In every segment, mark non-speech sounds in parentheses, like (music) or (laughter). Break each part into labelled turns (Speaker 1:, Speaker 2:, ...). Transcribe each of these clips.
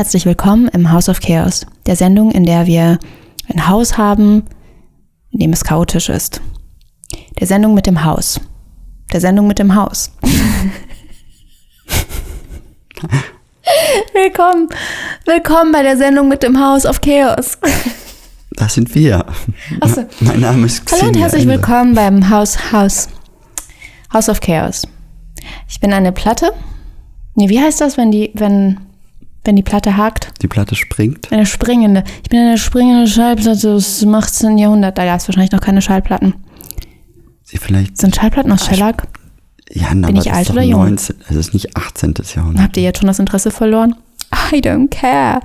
Speaker 1: Herzlich willkommen im House of Chaos, der Sendung, in der wir ein Haus haben, in dem es chaotisch ist. Der Sendung mit dem Haus. Der Sendung mit dem Haus. (laughs) willkommen, willkommen bei der Sendung mit dem House of Chaos.
Speaker 2: Das sind wir.
Speaker 1: Achso. (laughs)
Speaker 2: Mein Name ist Xenia
Speaker 1: Hallo und herzlich
Speaker 2: Ende.
Speaker 1: willkommen beim House House House of Chaos. Ich bin eine Platte. Nee, wie heißt das, wenn die, wenn, wenn die Platte hakt?
Speaker 2: Die Platte springt.
Speaker 1: Eine springende. Ich bin eine springende Schallplatte aus dem 18. Jahrhundert. Da gab es wahrscheinlich noch keine Schallplatten.
Speaker 2: Sie vielleicht.
Speaker 1: Sind Schallplatten aus Shellac?
Speaker 2: Ja, na,
Speaker 1: bin
Speaker 2: aber
Speaker 1: ich
Speaker 2: das
Speaker 1: alt
Speaker 2: ist
Speaker 1: oder jung?
Speaker 2: 19, Es ist nicht 18. Jahrhundert.
Speaker 1: Habt ihr jetzt schon das Interesse verloren? I don't care.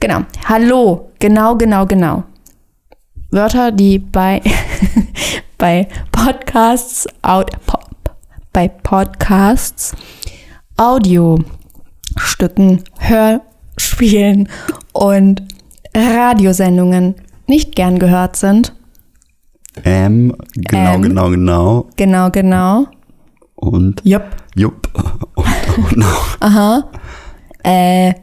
Speaker 1: Genau. Hallo. Genau, genau, genau. Wörter, die bei, (laughs) bei Podcasts, Aud, po, bei Podcasts, Audiostücken, Hörspielen und Radiosendungen nicht gern gehört sind.
Speaker 2: Ähm, genau,
Speaker 1: Ähm.
Speaker 2: genau, genau.
Speaker 1: Genau, genau.
Speaker 2: Und
Speaker 1: Jupp.
Speaker 2: jupp. (laughs) Und auch noch.
Speaker 1: Aha. Äh,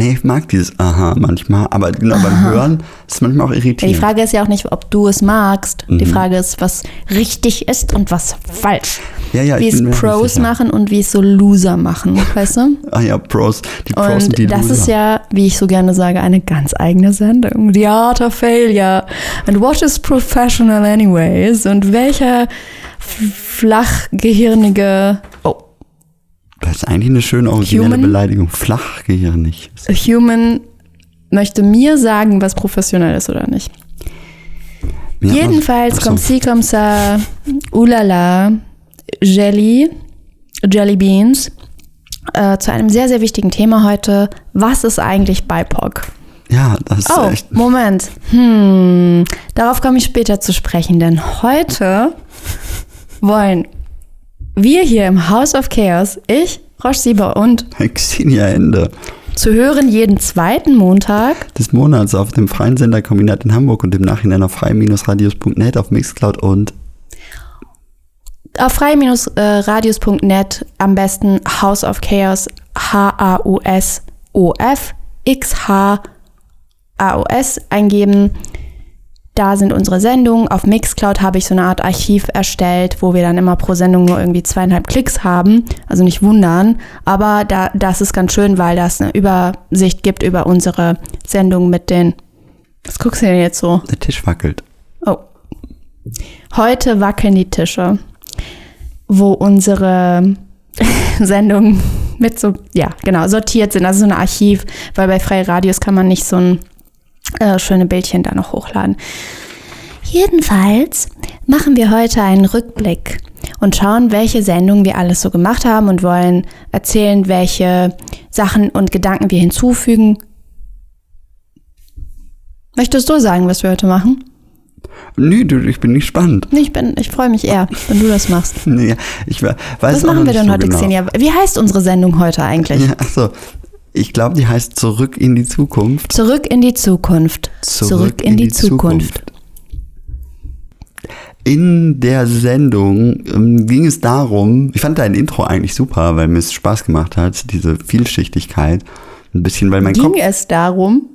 Speaker 2: Nee, ich mag dieses Aha manchmal, aber genau beim Hören ist es manchmal auch
Speaker 1: Ja, die
Speaker 2: irritierend.
Speaker 1: Frage ist ja auch nicht, ob du es magst. Die
Speaker 2: Mhm.
Speaker 1: Frage ist, was richtig ist und was falsch.
Speaker 2: Ja, ja,
Speaker 1: wie es Pros
Speaker 2: sicher.
Speaker 1: machen und wie es so Loser machen, weißt du? (laughs)
Speaker 2: Ah ja, Pros. Die Pros und, die
Speaker 1: Und das
Speaker 2: Loser.
Speaker 1: ist ja, wie ich so gerne sage, eine ganz eigene Sendung. The Art of Failure. And what is professional anyways? Und welcher flachgehirnige, oh,
Speaker 2: Das ist eigentlich eine schöne originelle
Speaker 1: Human?
Speaker 2: Beleidigung. Flachgehirnig.
Speaker 1: a human möchte mir sagen, was professionell ist oder nicht.
Speaker 2: Hat man-
Speaker 1: Jedenfalls
Speaker 2: Ach so.
Speaker 1: kommt sie, kommt ça, ulala, Jelly, Jelly Beans, äh, zu einem sehr, sehr wichtigen Thema heute. Was ist eigentlich BIPOC?
Speaker 2: Ja, das ist
Speaker 1: Oh,
Speaker 2: echt.
Speaker 1: Moment. Hm, darauf komme ich später zu sprechen, denn heute wollen wir hier im House of Chaos, ich, Roche Sieber und
Speaker 2: Xenia Ende.
Speaker 1: zu hören jeden zweiten Montag
Speaker 2: des Monats auf dem Freien Sender Kombinat in Hamburg und im Nachhinein auf frei-radios.net auf Mixcloud und
Speaker 1: auf frei-radios.net am besten House of Chaos H-A-U-S-O-F X-H-A-O-S eingeben. Da sind unsere Sendungen. Auf Mixcloud habe ich so eine Art Archiv erstellt, wo wir dann immer pro Sendung nur irgendwie zweieinhalb Klicks haben. Also nicht wundern. Aber da, das ist ganz schön, weil das eine Übersicht gibt über unsere Sendung mit den. Was guckst du denn jetzt so?
Speaker 2: der Tisch wackelt.
Speaker 1: Oh. Heute wackeln die Tische, wo unsere (laughs) Sendungen mit so, ja, genau, sortiert sind. Also so ein Archiv, weil bei Freie Radios kann man nicht so ein äh, schöne Bildchen da noch hochladen. Jedenfalls machen wir heute einen Rückblick und schauen, welche Sendungen wir alles so gemacht haben und wollen erzählen, welche Sachen und Gedanken wir hinzufügen. Möchtest du sagen, was wir heute machen?
Speaker 2: Nee, du, ich bin nicht spannend.
Speaker 1: Nee, Ich, bin, ich freue mich eher, (laughs) wenn du das machst.
Speaker 2: Nee, ich we- weiß
Speaker 1: Was machen wir denn
Speaker 2: so
Speaker 1: heute,
Speaker 2: genau.
Speaker 1: Xenia? Wie heißt unsere Sendung heute eigentlich?
Speaker 2: Ja, achso. Ich glaube, die heißt Zurück in die Zukunft.
Speaker 1: Zurück in die Zukunft. Zurück, in, die, Zukunft.
Speaker 2: In der Sendung ähm, ging es darum, ich fand dein Intro eigentlich super, weil mir es Spaß gemacht hat, diese Vielschichtigkeit. Ein bisschen, weil mein
Speaker 1: Ging
Speaker 2: Kopf.
Speaker 1: es darum?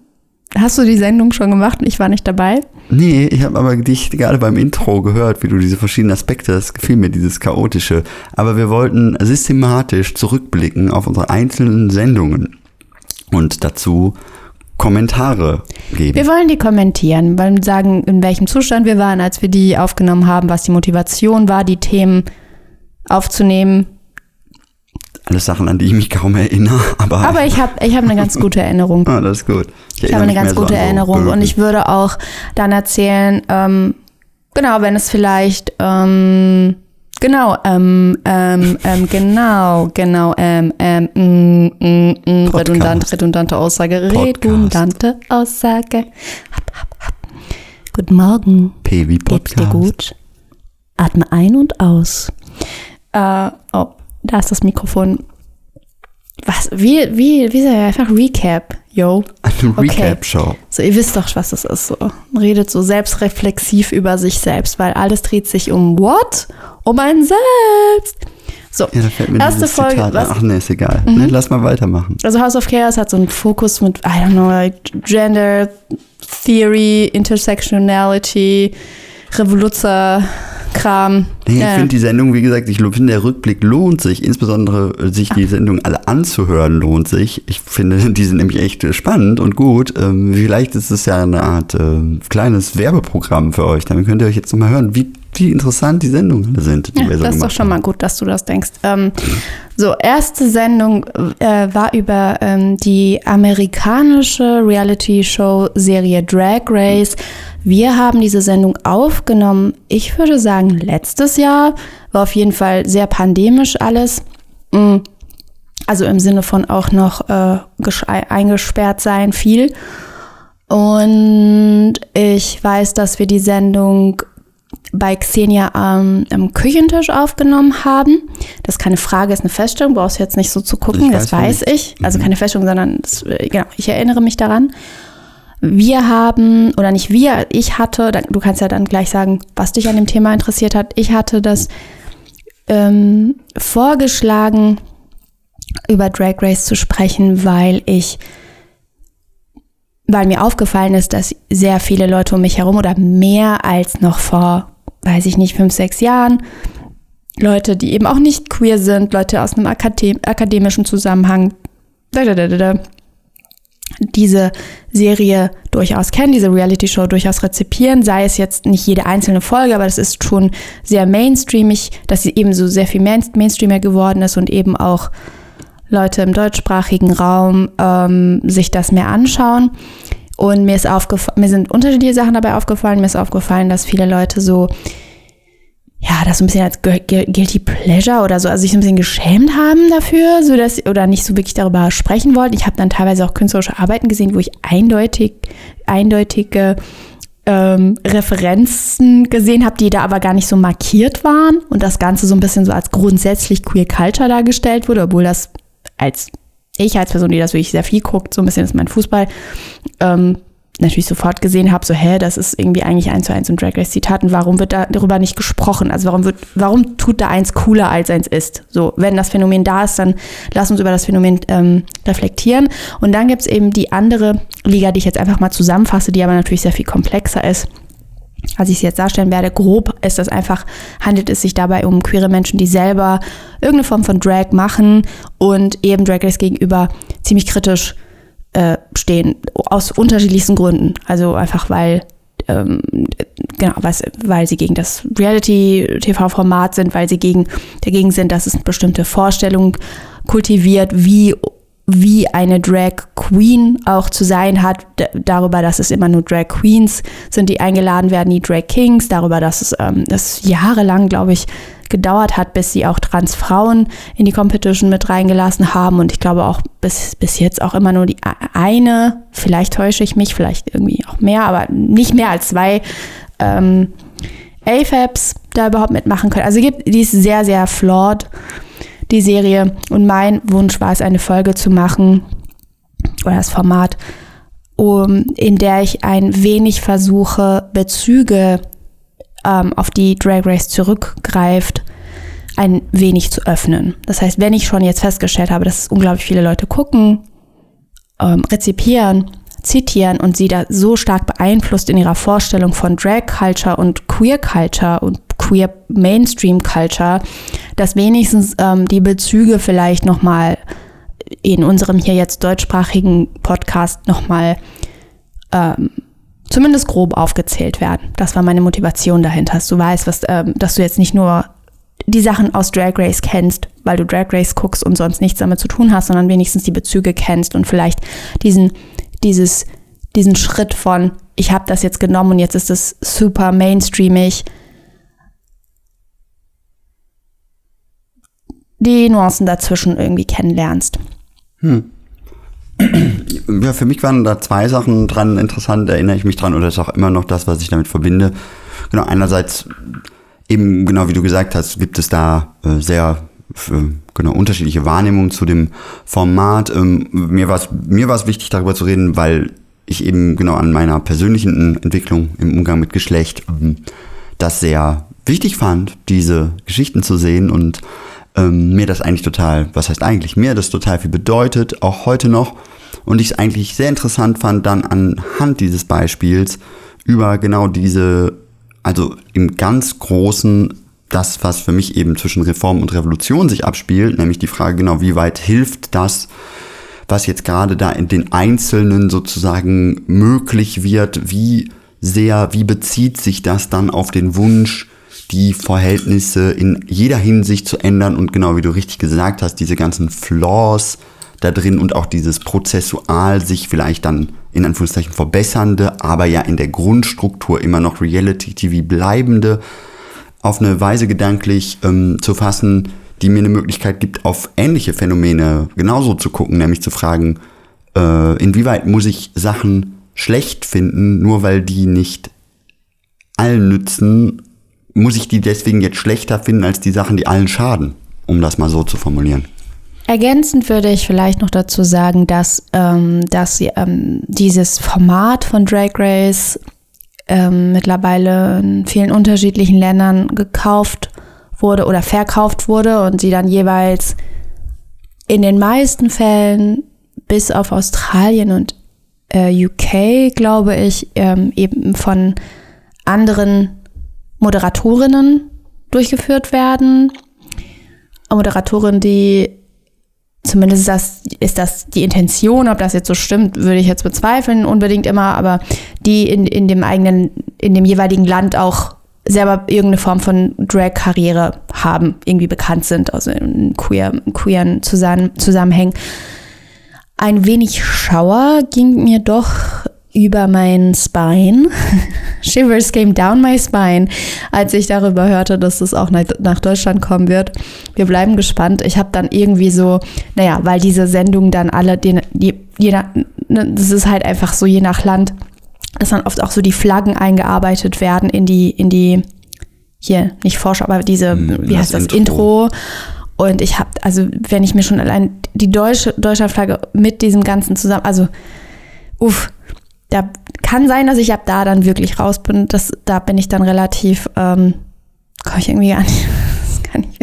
Speaker 1: Hast du die Sendung schon gemacht und ich war nicht dabei?
Speaker 2: Nee, ich habe aber dich gerade beim Intro gehört, wie du diese verschiedenen Aspekte, das gefiel mir, dieses Chaotische. Aber wir wollten systematisch zurückblicken auf unsere einzelnen Sendungen und dazu Kommentare geben.
Speaker 1: Wir wollen die kommentieren, wollen sagen, in welchem Zustand wir waren, als wir die aufgenommen haben, was die Motivation war, die Themen aufzunehmen.
Speaker 2: Alles Sachen, an die ich mich kaum erinnere, (laughs) aber,
Speaker 1: Aber ich habe ich hab eine ganz gute Erinnerung. (laughs)
Speaker 2: ah, das ist gut.
Speaker 1: Ich habe eine ganz gute Erinnerung und ich würde auch dann erzählen, ähm, genau, wenn es vielleicht, ähm, genau, ähm, ähm, ähm, genau, genau, ähm, ähm, mm, mm, mm,
Speaker 2: Podcast.
Speaker 1: redundant, redundante Aussage,
Speaker 2: Podcast.
Speaker 1: redundante Aussage. Hab, hab, hab. Guten Morgen,
Speaker 2: P wie
Speaker 1: geht's dir
Speaker 2: Podcast.
Speaker 1: gut? Atme ein und aus. Äh, oh, da ist das Mikrofon. Was, wie, wie, wie soll ich einfach Recap, yo?
Speaker 2: Eine
Speaker 1: Okay.
Speaker 2: Recap-Show.
Speaker 1: So, ihr wisst doch, was das ist. So. Redet so selbstreflexiv über sich selbst, weil alles dreht sich um what? Um einen selbst. So,
Speaker 2: Ja, da fällt mir
Speaker 1: erste Folge.
Speaker 2: Zitat.
Speaker 1: Was?
Speaker 2: Ach nee, ist egal. Ne, lass mal weitermachen.
Speaker 1: Also House of Chaos hat so einen Fokus mit, I don't know, like Gender, Theory, Intersectionality, Revoluzer, Kram.
Speaker 2: Nee, ich
Speaker 1: Ja.
Speaker 2: finde die Sendung, wie gesagt, ich finde, der Rückblick lohnt sich. Insbesondere äh, sich die Sendung alle anzuhören lohnt sich. Ich finde, (laughs) die sind nämlich echt äh, spannend und gut. Ähm, vielleicht ist es ja eine Art äh, kleines Werbeprogramm für euch. Damit könnt ihr euch jetzt nochmal hören, wie, wie interessant die Sendungen sind, die
Speaker 1: Ja,
Speaker 2: wir so
Speaker 1: das ist doch schon mal gut, dass du das denkst. Ähm, so, erste Sendung äh, war über ähm, die amerikanische Reality-Show-Serie Drag Race. Wir haben diese Sendung aufgenommen, ich würde sagen, letztes Jahr. War auf jeden Fall sehr pandemisch alles. Mm. Also im Sinne von auch noch äh, eingesperrt sein, viel. Und ich weiß, dass wir die Sendung bei Xenia am, am Küchentisch aufgenommen haben. Das ist keine Frage, ist eine Feststellung, brauchst du jetzt nicht so zu gucken,
Speaker 2: Ich
Speaker 1: das
Speaker 2: weiß,
Speaker 1: weiß ich. Also keine Feststellung, sondern das, äh, genau, ich erinnere mich daran. Wir haben, oder nicht wir, ich hatte, du kannst ja dann gleich sagen, was dich an dem Thema interessiert hat. Ich hatte das ähm, vorgeschlagen, über Drag Race zu sprechen, weil ich, weil mir aufgefallen ist, dass sehr viele Leute um mich herum oder mehr als noch vor, weiß ich nicht, fünf, sechs Jahren, Leute, die eben auch nicht queer sind, Leute aus einem Akadem akademischen Zusammenhang, da, da, da, da, da, diese Serie durchaus kennen, diese Reality-Show durchaus rezipieren, sei es jetzt nicht jede einzelne Folge, aber das ist schon sehr mainstreamig, dass sie eben so sehr viel main mainstreamiger geworden ist und eben auch Leute im deutschsprachigen Raum ähm, sich das mehr anschauen. Und mir ist mir sind unterschiedliche Sachen dabei aufgefallen. Mir ist aufgefallen, dass viele Leute so, ja, das so ein bisschen als gu- gu- guilty pleasure oder so, also sich so ein bisschen geschämt haben dafür, so dass oder nicht so wirklich darüber sprechen wollten. Ich habe dann teilweise auch künstlerische Arbeiten gesehen, wo ich eindeutig, eindeutige ähm, Referenzen gesehen habe, die da aber gar nicht so markiert waren und das Ganze so ein bisschen so als grundsätzlich queer Culture dargestellt wurde, obwohl das als ich als Person, die das wirklich sehr viel guckt, so ein bisschen ist mein Fußball, ähm, natürlich sofort gesehen habe, so, hä, das ist irgendwie eigentlich eins zu eins ein Drag Race Zitat und warum wird da darüber nicht gesprochen? Also warum wird, warum tut da eins cooler als eins ist? So, wenn das Phänomen da ist, dann lass uns über das Phänomen ähm, reflektieren. Und dann gibt es eben die andere Liga, die ich jetzt einfach mal zusammenfasse, die aber natürlich sehr viel komplexer ist als ich es jetzt darstellen werde, grob ist das einfach, handelt es sich dabei um queere Menschen, die selber irgendeine Form von Drag machen und eben Drag Race gegenüber ziemlich kritisch äh, stehen, aus unterschiedlichsten Gründen. Also einfach weil, ähm, genau, weil sie gegen das Reality-TV-Format sind, weil sie gegen, dagegen sind, dass es eine bestimmte Vorstellung kultiviert, wie wie eine Drag Queen auch zu sein hat, darüber, dass es immer nur Drag Queens sind, die eingeladen werden, die Drag Kings, darüber, dass es ähm, das jahrelang, glaube ich, gedauert hat, bis sie auch Transfrauen in die Competition mit reingelassen haben. Und ich glaube auch bis, bis jetzt auch immer nur die a- eine, vielleicht täusche ich mich, vielleicht irgendwie auch mehr, aber nicht mehr als zwei ähm, AFABs da überhaupt mitmachen können. Also gibt, die ist sehr, sehr flawed die Serie. Und mein Wunsch war es, eine Folge zu machen, oder das Format, um, in der ich ein wenig versuche, Bezüge, ähm, auf die Drag Race zurückgreift, ein wenig zu öffnen. Das heißt, wenn ich schon jetzt festgestellt habe, dass unglaublich viele Leute gucken, ähm, rezipieren, zitieren und sie da so stark beeinflusst in ihrer Vorstellung von Drag Culture und Queer Culture und Queer Mainstream Culture, dass wenigstens ähm, die Bezüge vielleicht nochmal in unserem hier jetzt deutschsprachigen Podcast nochmal ähm, zumindest grob aufgezählt werden. Das war meine Motivation dahinter, dass du weißt, was, ähm, dass du jetzt nicht nur die Sachen aus Drag Race kennst, weil du Drag Race guckst und sonst nichts damit zu tun hast, sondern wenigstens die Bezüge kennst und vielleicht diesen, dieses, diesen Schritt von, ich habe das jetzt genommen und jetzt ist es super mainstreamig, die Nuancen dazwischen irgendwie kennenlernst.
Speaker 2: Ja, für mich waren da zwei Sachen dran interessant, erinnere ich mich dran, oder ist auch immer noch das, was ich damit verbinde. Genau, einerseits eben, genau wie du gesagt hast, gibt es da äh, sehr genau, unterschiedliche Wahrnehmungen zu dem Format. Ähm, mir war es mir wichtig, darüber zu reden, weil ich eben genau an meiner persönlichen Entwicklung im Umgang mit Geschlecht ähm, das sehr wichtig fand, diese Geschichten zu sehen und ähm, mir das eigentlich total, was heißt eigentlich, mir das total viel bedeutet, auch heute noch. Und ich es eigentlich sehr interessant fand, dann anhand dieses Beispiels über genau diese, also im ganz großen, das, was für mich eben zwischen Reform und Revolution sich abspielt, nämlich die Frage genau, wie weit hilft das, was jetzt gerade da in den Einzelnen sozusagen möglich wird, wie sehr, wie bezieht sich das dann auf den Wunsch, die Verhältnisse in jeder Hinsicht zu ändern und genau wie du richtig gesagt hast, diese ganzen Flaws da drin und auch dieses prozessual sich vielleicht dann in Anführungszeichen verbessernde, aber ja in der Grundstruktur immer noch Reality-TV bleibende, auf eine Weise gedanklich ähm, zu fassen, die mir eine Möglichkeit gibt, auf ähnliche Phänomene genauso zu gucken, nämlich zu fragen, äh, inwieweit muss ich Sachen schlecht finden, nur weil die nicht allen nützen muss ich die deswegen jetzt schlechter finden als die Sachen, die allen schaden, um das mal so zu formulieren.
Speaker 1: Ergänzend würde ich vielleicht noch dazu sagen, dass, ähm, dass ähm, dieses Format von Drag Race ähm, mittlerweile in vielen unterschiedlichen Ländern gekauft wurde oder verkauft wurde und sie dann jeweils in den meisten Fällen bis auf Australien und äh, UK, glaube ich, ähm, eben von anderen Moderatorinnen durchgeführt werden. Moderatorinnen, die zumindest ist das, ist das die Intention, ob das jetzt so stimmt, würde ich jetzt bezweifeln, unbedingt immer, aber die in, in dem eigenen, in dem jeweiligen Land auch selber irgendeine Form von Drag-Karriere haben, irgendwie bekannt sind, also in queer, queeren Zusammenhängen. Ein wenig Schauer ging mir doch über mein Spine. (laughs) Shivers came down my spine, als ich darüber hörte, dass es auch nach Deutschland kommen wird. Wir bleiben gespannt. Ich habe dann irgendwie so, naja, weil diese Sendungen dann alle, die, die, je nach, ne, das ist halt einfach so je nach Land, dass dann oft auch so die Flaggen eingearbeitet werden in die, in die, hier, nicht Vorschau, aber diese, hm, wie heißt das, Intro. Intro. Und ich habe, also wenn ich mir schon allein die deutsche Deutschlandflagge mit diesem Ganzen zusammen, also, uff, da kann sein, dass ich ab da dann wirklich raus bin. Das, da bin ich dann relativ, ähm, komme ich irgendwie gar nicht. (laughs) Das kann ich.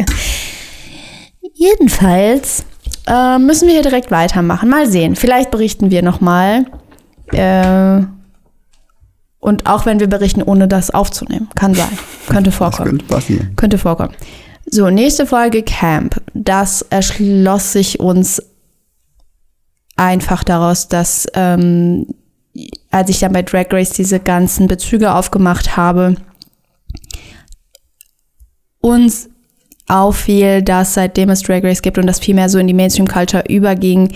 Speaker 1: Jedenfalls äh, müssen wir hier direkt weitermachen. Mal sehen. Vielleicht berichten wir nochmal. Äh, und auch wenn wir berichten, ohne das aufzunehmen. Kann sein. Könnte vorkommen.
Speaker 2: Das könnte passieren.
Speaker 1: Könnte vorkommen. So, nächste Folge Camp. Das erschloss sich uns einfach daraus, dass ähm, als ich dann bei Drag Race diese ganzen Bezüge aufgemacht habe, uns auffiel, dass seitdem es Drag Race gibt und das viel mehr so in die Mainstream-Culture überging,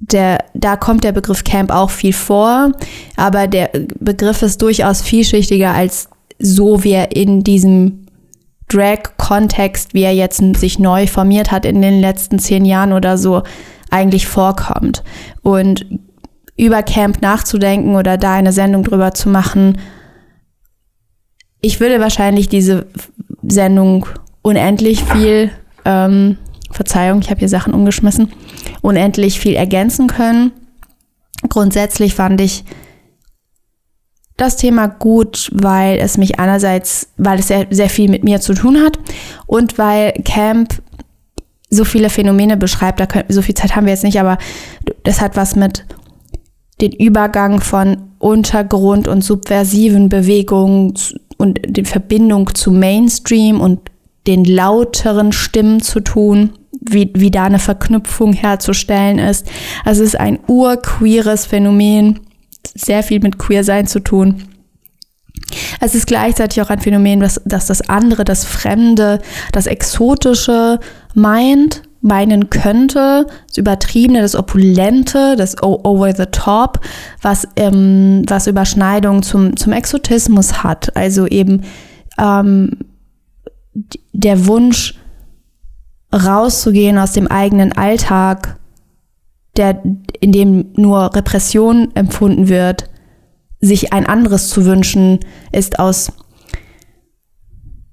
Speaker 1: der, da kommt der Begriff Camp auch viel vor, aber der Begriff ist durchaus vielschichtiger als so wie er in diesem Drag-Kontext, wie er jetzt sich neu formiert hat in den letzten zehn Jahren oder so, eigentlich vorkommt. Und über Camp nachzudenken oder da eine Sendung drüber zu machen. Ich würde wahrscheinlich diese Sendung unendlich viel, ähm, Verzeihung, ich habe hier Sachen umgeschmissen, unendlich viel ergänzen können. Grundsätzlich fand ich das Thema gut, weil es mich einerseits, weil es sehr, sehr viel mit mir zu tun hat und weil Camp so viele Phänomene beschreibt, da können, so viel Zeit haben wir jetzt nicht, aber das hat was mit den Übergang von Untergrund und subversiven Bewegungen und die Verbindung zu Mainstream und den lauteren Stimmen zu tun, wie, wie da eine Verknüpfung herzustellen ist. Also es ist ein urqueeres Phänomen, sehr viel mit Queersein zu tun. Es ist gleichzeitig auch ein Phänomen, das, das das andere, das Fremde, das Exotische meint meinen könnte, das Übertriebene, das Opulente, das Over the Top, was, ähm, was Überschneidung zum, zum Exotismus hat. Also eben ähm, der Wunsch, rauszugehen aus dem eigenen Alltag, der, in dem nur Repression empfunden wird, sich ein anderes zu wünschen, ist aus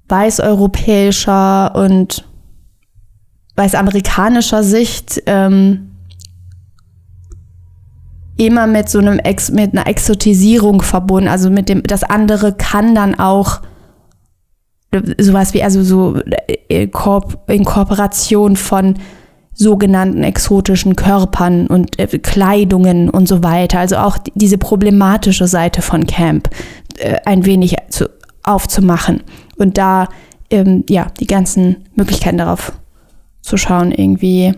Speaker 1: weißeuropäischer und weiß amerikanischer Sicht ähm, immer mit so einem Ex mit einer Exotisierung verbunden, also mit dem das andere kann dann auch sowas wie, also so äh, in Kooperation von sogenannten exotischen Körpern und äh, Kleidungen und so weiter. Also auch diese problematische Seite von Camp äh, ein wenig zu, aufzumachen und da ähm, ja die ganzen Möglichkeiten darauf zu schauen irgendwie.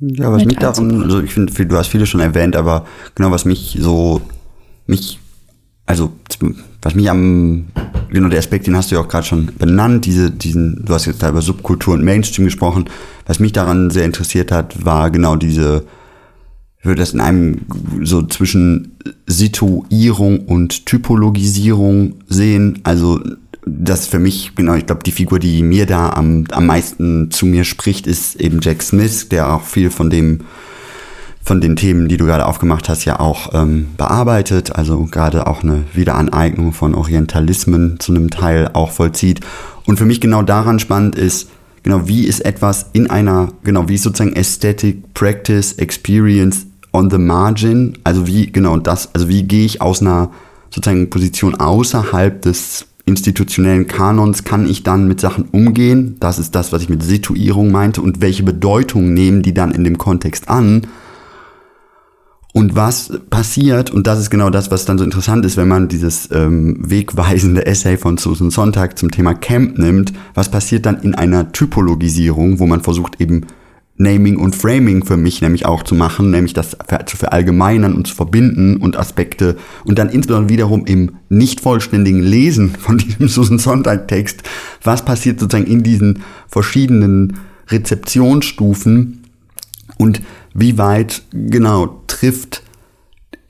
Speaker 2: Ja, was mich daran, also ich finde, du hast viele schon erwähnt, aber genau was mich so, mich, also was mich am, genau der Aspekt, den hast du ja auch gerade schon benannt, diese, diesen, du hast jetzt da über Subkultur und Mainstream gesprochen, was mich daran sehr interessiert hat, war genau diese, ich würde das in einem so zwischen Situierung und Typologisierung sehen, also das für mich, genau, ich glaube, die Figur, die mir da am, am meisten zu mir spricht, ist eben Jack Smith, der auch viel von dem, von den Themen, die du gerade aufgemacht hast, ja auch ähm, bearbeitet, also gerade auch eine Wiederaneignung von Orientalismen zu einem Teil auch vollzieht. Und für mich genau daran spannend ist, genau, wie ist etwas in einer, genau, wie ist sozusagen Aesthetic Practice Experience on the margin, also wie, genau, das, also wie gehe ich aus einer sozusagen Position außerhalb des institutionellen Kanons kann ich dann mit Sachen umgehen. Das ist das, was ich mit Situierung meinte. Und welche Bedeutung nehmen die dann in dem Kontext an? Und was passiert, und das ist genau das, was dann so interessant ist, wenn man dieses ähm, wegweisende Essay von Susan Sonntag zum Thema Camp nimmt, was passiert dann in einer Typologisierung, wo man versucht eben Naming und Framing für mich nämlich auch zu machen, nämlich das zu verallgemeinern und zu verbinden und Aspekte und dann insbesondere wiederum im nicht vollständigen Lesen von (laughs) diesem Susan Sonntag Text, was passiert sozusagen in diesen verschiedenen Rezeptionsstufen und wie weit genau trifft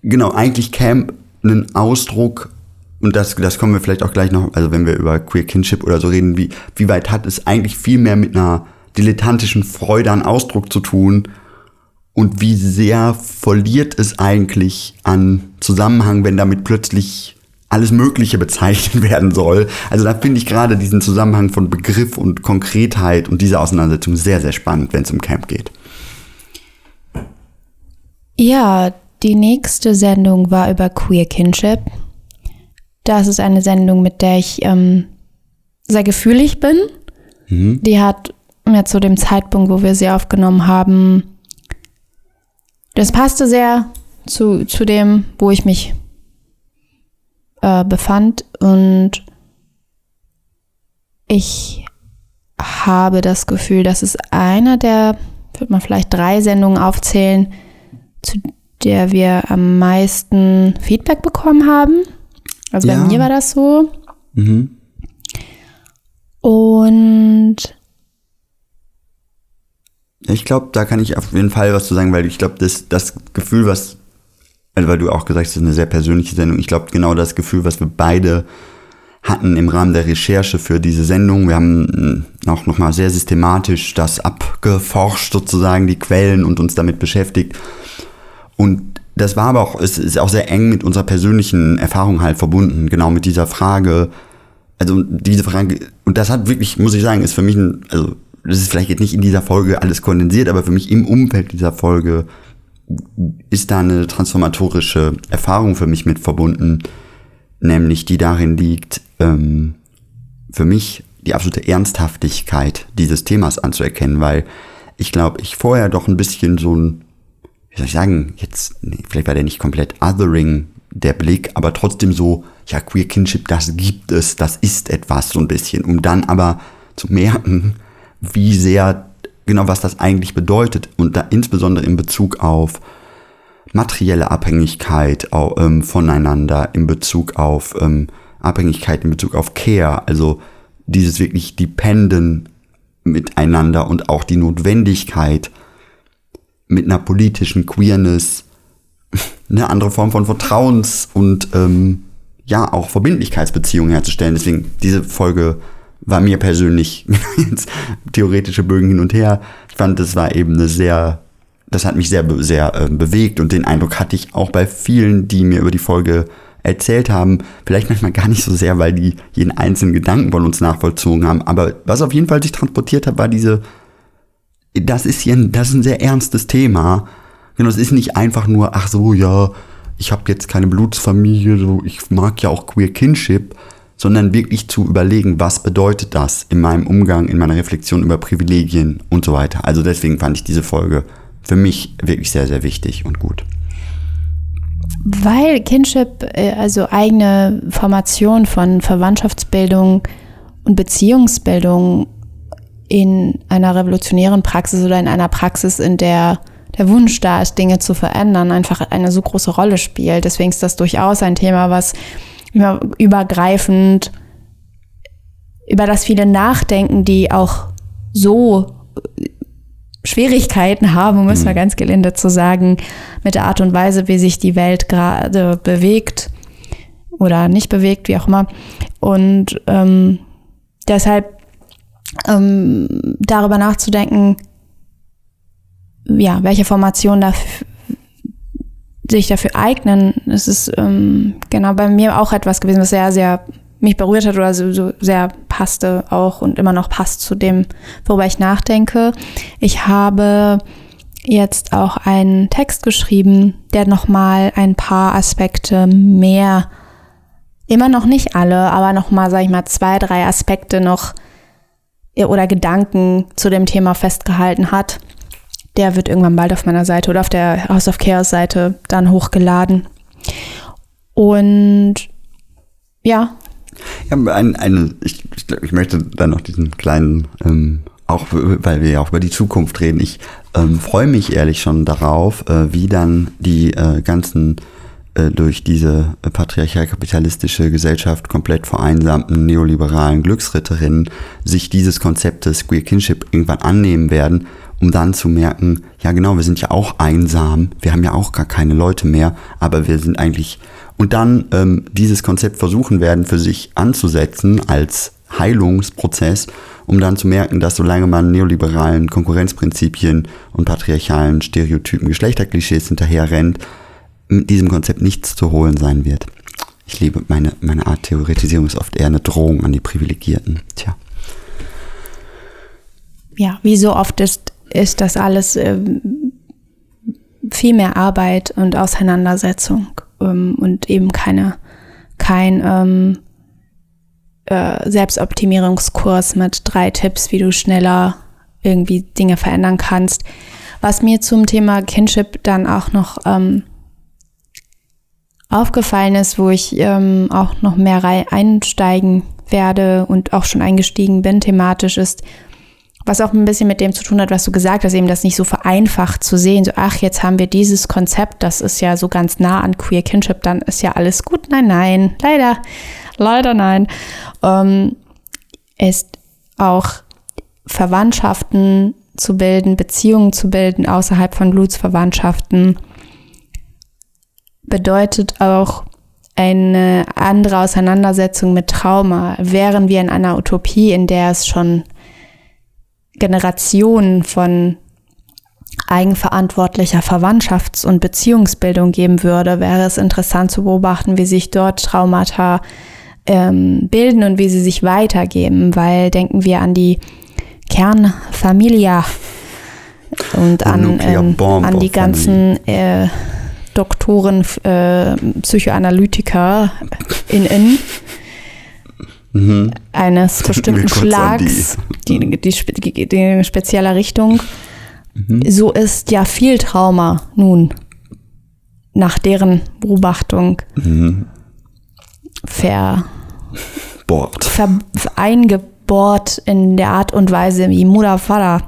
Speaker 2: genau eigentlich Camp einen Ausdruck und das, das kommen wir vielleicht auch gleich noch, also wenn wir über Queer Kinship oder so reden, wie, wie weit hat es eigentlich viel mehr mit einer dilettantischen Freude an Ausdruck zu tun und wie sehr verliert es eigentlich an Zusammenhang, wenn damit plötzlich alles Mögliche bezeichnet (laughs) werden soll. Also da finde ich gerade diesen Zusammenhang von Begriff und Konkretheit und diese Auseinandersetzung sehr, sehr spannend, wenn es um Camp geht.
Speaker 1: Ja, die nächste Sendung war über Queer Kinship. Das ist eine Sendung, mit der ich ähm, sehr gefühlig bin. Mhm. Die hat mir zu dem Zeitpunkt, wo wir sie aufgenommen haben, das passte sehr zu, zu dem, wo ich mich äh, befand. Und ich habe das Gefühl, dass es einer der, würde man vielleicht drei Sendungen aufzählen, zu der wir am meisten Feedback bekommen haben. Also ja. bei mir war das so. Mhm. Und
Speaker 2: ich glaube, da kann ich auf jeden Fall was zu sagen, weil ich glaube, das, das Gefühl, was, also weil du auch gesagt hast, das ist eine sehr persönliche Sendung, ich glaube, genau das Gefühl, was wir beide hatten im Rahmen der Recherche für diese Sendung. Wir haben auch nochmal sehr systematisch das abgeforscht, sozusagen, die Quellen und uns damit beschäftigt. Und das war aber auch, es ist auch sehr eng mit unserer persönlichen Erfahrung halt verbunden, genau mit dieser Frage. Also diese Frage, und das hat wirklich, muss ich sagen, ist für mich ein, also das ist vielleicht jetzt nicht in dieser Folge alles kondensiert, aber für mich im Umfeld dieser Folge ist da eine transformatorische Erfahrung für mich mit verbunden, nämlich die darin liegt, ähm, für mich die absolute Ernsthaftigkeit dieses Themas anzuerkennen, weil ich glaube, ich vorher doch ein bisschen so ein, wie soll ich sagen, jetzt, nee, vielleicht war der nicht komplett othering, der Blick, aber trotzdem so, ja, Queer Kinship, das gibt es, das ist etwas so ein bisschen, um dann aber zu merken, wie sehr, genau was das eigentlich bedeutet und da insbesondere in Bezug auf materielle Abhängigkeit auch, ähm, voneinander, in Bezug auf ähm, Abhängigkeit, in Bezug auf Care, also dieses wirklich Dependen miteinander und auch die Notwendigkeit mit einer politischen Queerness (laughs) eine andere Form von Vertrauens- und ähm, ja auch Verbindlichkeitsbeziehungen herzustellen. Deswegen diese Folge war mir persönlich (laughs) jetzt theoretische Bögen hin und her. Ich fand, das war eben eine sehr, das hat mich sehr, sehr äh, bewegt und den Eindruck hatte ich auch bei vielen, die mir über die Folge erzählt haben. Vielleicht manchmal gar nicht so sehr, weil die jeden einzelnen Gedanken von uns nachvollzogen haben. Aber was auf jeden Fall sich transportiert hat, war diese, das ist hier, ein, das ist ein sehr ernstes Thema. Genau, es ist nicht einfach nur, ach so, ja, ich habe jetzt keine Blutsfamilie, so, ich mag ja auch Queer Kinship, sondern wirklich zu überlegen, was bedeutet das in meinem Umgang, in meiner Reflexion über Privilegien und so weiter. Also deswegen fand ich diese Folge für mich wirklich sehr, sehr wichtig und gut.
Speaker 1: Weil Kinship, äh, also eigene Formation von Verwandtschaftsbildung und Beziehungsbildung in einer revolutionären Praxis oder in einer Praxis, in der der Wunsch da ist, Dinge zu verändern, einfach eine so große Rolle spielt. Deswegen ist das durchaus ein Thema, was übergreifend, über das viele nachdenken, die auch so Schwierigkeiten haben, um es mhm. mal ganz gelinde zu sagen, mit der Art und Weise, wie sich die Welt gerade bewegt oder nicht bewegt, wie auch immer. Und ähm, deshalb ähm, darüber nachzudenken, ja, welche Formationen dafür, sich dafür eignen, es ist ähm, genau bei mir auch etwas gewesen, was sehr, sehr mich berührt hat oder so, so sehr passte auch und immer noch passt zu dem, worüber ich nachdenke. Ich habe jetzt auch einen Text geschrieben, der nochmal ein paar Aspekte mehr, immer noch nicht alle, aber nochmal, sag ich mal, zwei, drei Aspekte noch oder Gedanken zu dem Thema festgehalten hat. Der wird irgendwann bald auf meiner Seite oder auf der House of Chaos Seite dann hochgeladen. Und ja.
Speaker 2: Ja, ein, ein, ich, ich, ich möchte dann noch diesen kleinen, ähm, auch weil wir ja auch über die Zukunft reden, ich ähm, freue mich ehrlich schon darauf, äh, wie dann die äh, ganzen äh, durch diese patriarchal-kapitalistische Gesellschaft komplett vereinsamten neoliberalen Glücksritterinnen sich dieses Konzeptes Queer Kinship irgendwann annehmen werden, um dann zu merken, ja genau, wir sind ja auch einsam, wir haben ja auch gar keine Leute mehr, aber wir sind eigentlich und dann ähm, dieses Konzept versuchen werden für sich anzusetzen als Heilungsprozess, um dann zu merken, dass solange man neoliberalen Konkurrenzprinzipien und patriarchalen Stereotypen Geschlechterklischees hinterher rennt, mit diesem Konzept nichts zu holen sein wird. Ich liebe meine, meine Art Theoretisierung ist oft eher eine Drohung an die Privilegierten. Tja.
Speaker 1: Ja, wie so oft ist, ist das alles äh, viel mehr Arbeit und Auseinandersetzung ähm, und eben keine, kein ähm, äh, Selbstoptimierungskurs mit drei Tipps, wie du schneller irgendwie Dinge verändern kannst. Was mir zum Thema Kinship dann auch noch ähm, aufgefallen ist, wo ich ähm, auch noch mehr einsteigen werde und auch schon eingestiegen bin, thematisch ist, was auch ein bisschen mit dem zu tun hat, was du gesagt hast, eben das nicht so vereinfacht zu sehen, so ach, jetzt haben wir dieses Konzept, das ist ja so ganz nah an Queer Kinship, dann ist ja alles gut. Nein, nein, leider, leider nein. Ähm, ist auch Verwandtschaften zu bilden, Beziehungen zu bilden außerhalb von Blutsverwandtschaften bedeutet auch eine andere Auseinandersetzung mit Trauma. Wären wir in einer Utopie, in der es schon Generationen von eigenverantwortlicher Verwandtschafts- und Beziehungsbildung geben würde, wäre es interessant zu beobachten, wie sich dort Traumata ähm, bilden und wie sie sich weitergeben, weil denken wir an die Kernfamilie und an, ähm, an die ganzen äh, Doktoren, äh, Psychoanalytiker in, in mhm. eines bestimmten Schlags, die, die, die, die spezielle Richtung. Mhm. So ist ja viel Trauma nun nach deren Beobachtung mhm. ver, Bohrt. ver, eingebohrt in der Art und Weise wie Mutter, Vater,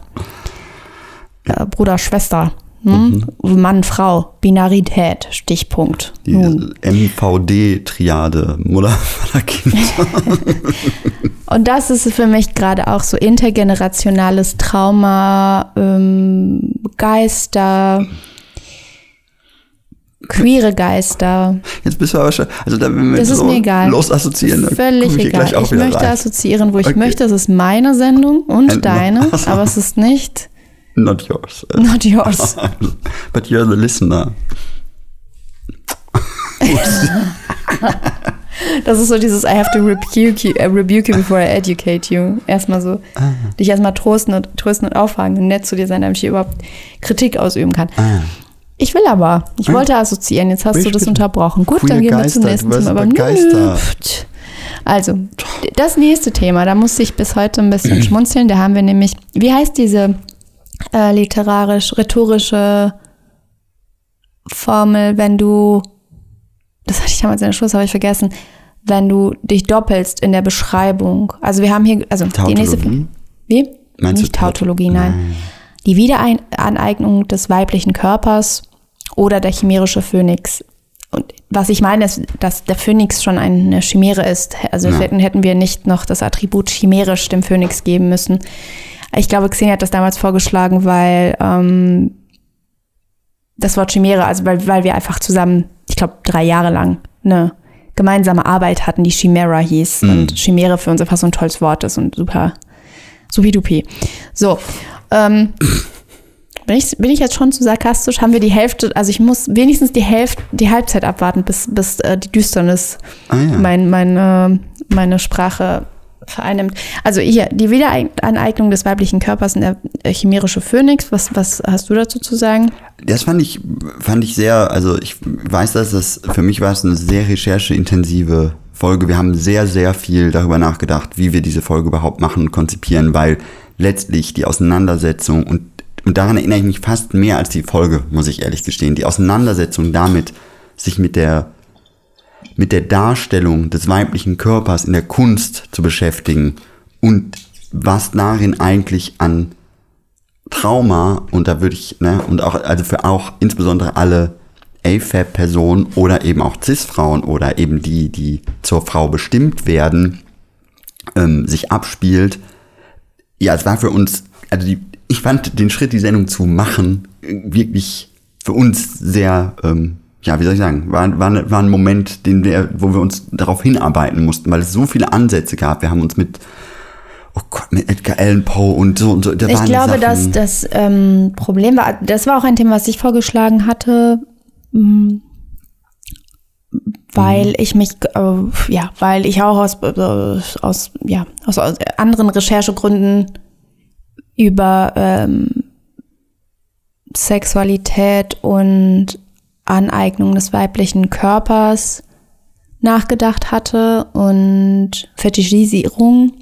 Speaker 1: äh, Bruder, Schwester hm? Mhm. Mann, Frau, Binarität, Stichpunkt.
Speaker 2: Die MVD-Triade, Mutter, Vater, Kind. (laughs)
Speaker 1: Und das ist für mich gerade auch so intergenerationales Trauma, ähm, Geister, queere Geister.
Speaker 2: Jetzt bist du aber schon, also da
Speaker 1: wenn wir das ist so mir egal. völlig egal. Ich möchte rein. assoziieren, wo ich okay. möchte. Das ist meine Sendung und And deine, (laughs) aber es ist nicht
Speaker 2: Not yours. (laughs)
Speaker 1: Not yours. (laughs)
Speaker 2: But you're the listener.
Speaker 1: das ist so dieses I have to rebuke you, uh, rebuke you before I educate you. Erstmal so, ah. dich erstmal trosten und, trösten und auffangen und nett zu dir sein, damit ich hier überhaupt Kritik ausüben kann. Ah. Ich will aber. Ich ah. wollte assoziieren, jetzt hast ich du das unterbrochen. Gut, dann gehen wir zum nächsten Thema. Aber
Speaker 2: Geister.
Speaker 1: Also, das nächste Thema, da musste ich bis heute ein bisschen (clears throat) schmunzeln. Da haben wir nämlich, wie heißt diese äh, literarisch-rhetorische Formel, wenn du, das hatte ich damals in der Schule, habe ich vergessen, wenn du dich doppelst in der Beschreibung. Also wir haben hier, also die nächste,
Speaker 2: Tautologie?
Speaker 1: wie?
Speaker 2: Meinst
Speaker 1: Nicht
Speaker 2: du Taut-
Speaker 1: Tautologie, nein. Die Wiederaneignung des weiblichen Körpers oder der chimärische Phönix. Und was ich meine, ist, dass der Phönix schon eine Chimäre ist. Also
Speaker 2: Ja.
Speaker 1: hätten, hätten wir nicht noch das Attribut chimerisch dem Phönix geben müssen. Ich glaube, Xenia hat das damals vorgeschlagen, weil ähm, das Wort Chimäre, also weil, weil wir einfach zusammen, ich glaube, drei Jahre lang eine gemeinsame Arbeit hatten, die Chimera hieß. Und Chimäre für uns einfach so ein tolles Wort ist und super supidupi. So, ähm, bin ich, bin ich jetzt schon zu sarkastisch? Haben wir die Hälfte, also ich muss wenigstens die Hälfte, die Halbzeit abwarten, bis, bis äh, die Düsternis
Speaker 2: Ah ja.
Speaker 1: mein, mein, äh, meine Sprache vereinnimmt. Also hier, die Wiederaneignung des weiblichen Körpers in der äh, chimärische Phönix. Was, was hast du dazu zu sagen?
Speaker 2: Das fand ich, fand ich sehr, also ich weiß, dass das, für mich war es eine sehr rechercheintensive Folge. Wir haben sehr, sehr viel darüber nachgedacht, wie wir diese Folge überhaupt machen und konzipieren, weil letztlich die Auseinandersetzung und, und daran erinnere ich mich fast mehr als die Folge, muss ich ehrlich gestehen, die Auseinandersetzung damit, sich mit der mit der Darstellung des weiblichen Körpers in der Kunst zu beschäftigen und was darin eigentlich an Trauma und da würde ich, ne, und auch, also für auch insbesondere alle AFAB-Personen oder eben auch CIS-Frauen oder eben die, die zur Frau bestimmt werden, ähm, sich abspielt. Ja, es war für uns, also die, ich fand den Schritt, die Sendung zu machen, äh, wirklich für uns sehr, ähm, ja, wie soll ich sagen, war, war, war ein Moment, den wir, wo wir uns darauf hinarbeiten mussten, weil es so viele Ansätze gab. Wir haben uns mit, oh Gott, mit Edgar Allan Poe und so und so. Da
Speaker 1: Ich glaube, dass das ähm, Problem war, das war auch ein Thema, was ich vorgeschlagen hatte, mh, weil ich mich, äh, ja, weil ich auch aus, äh, aus, ja, aus, aus anderen Recherchegründen über ähm, Sexualität und Aneignung des weiblichen Körpers nachgedacht hatte und Fetischisierung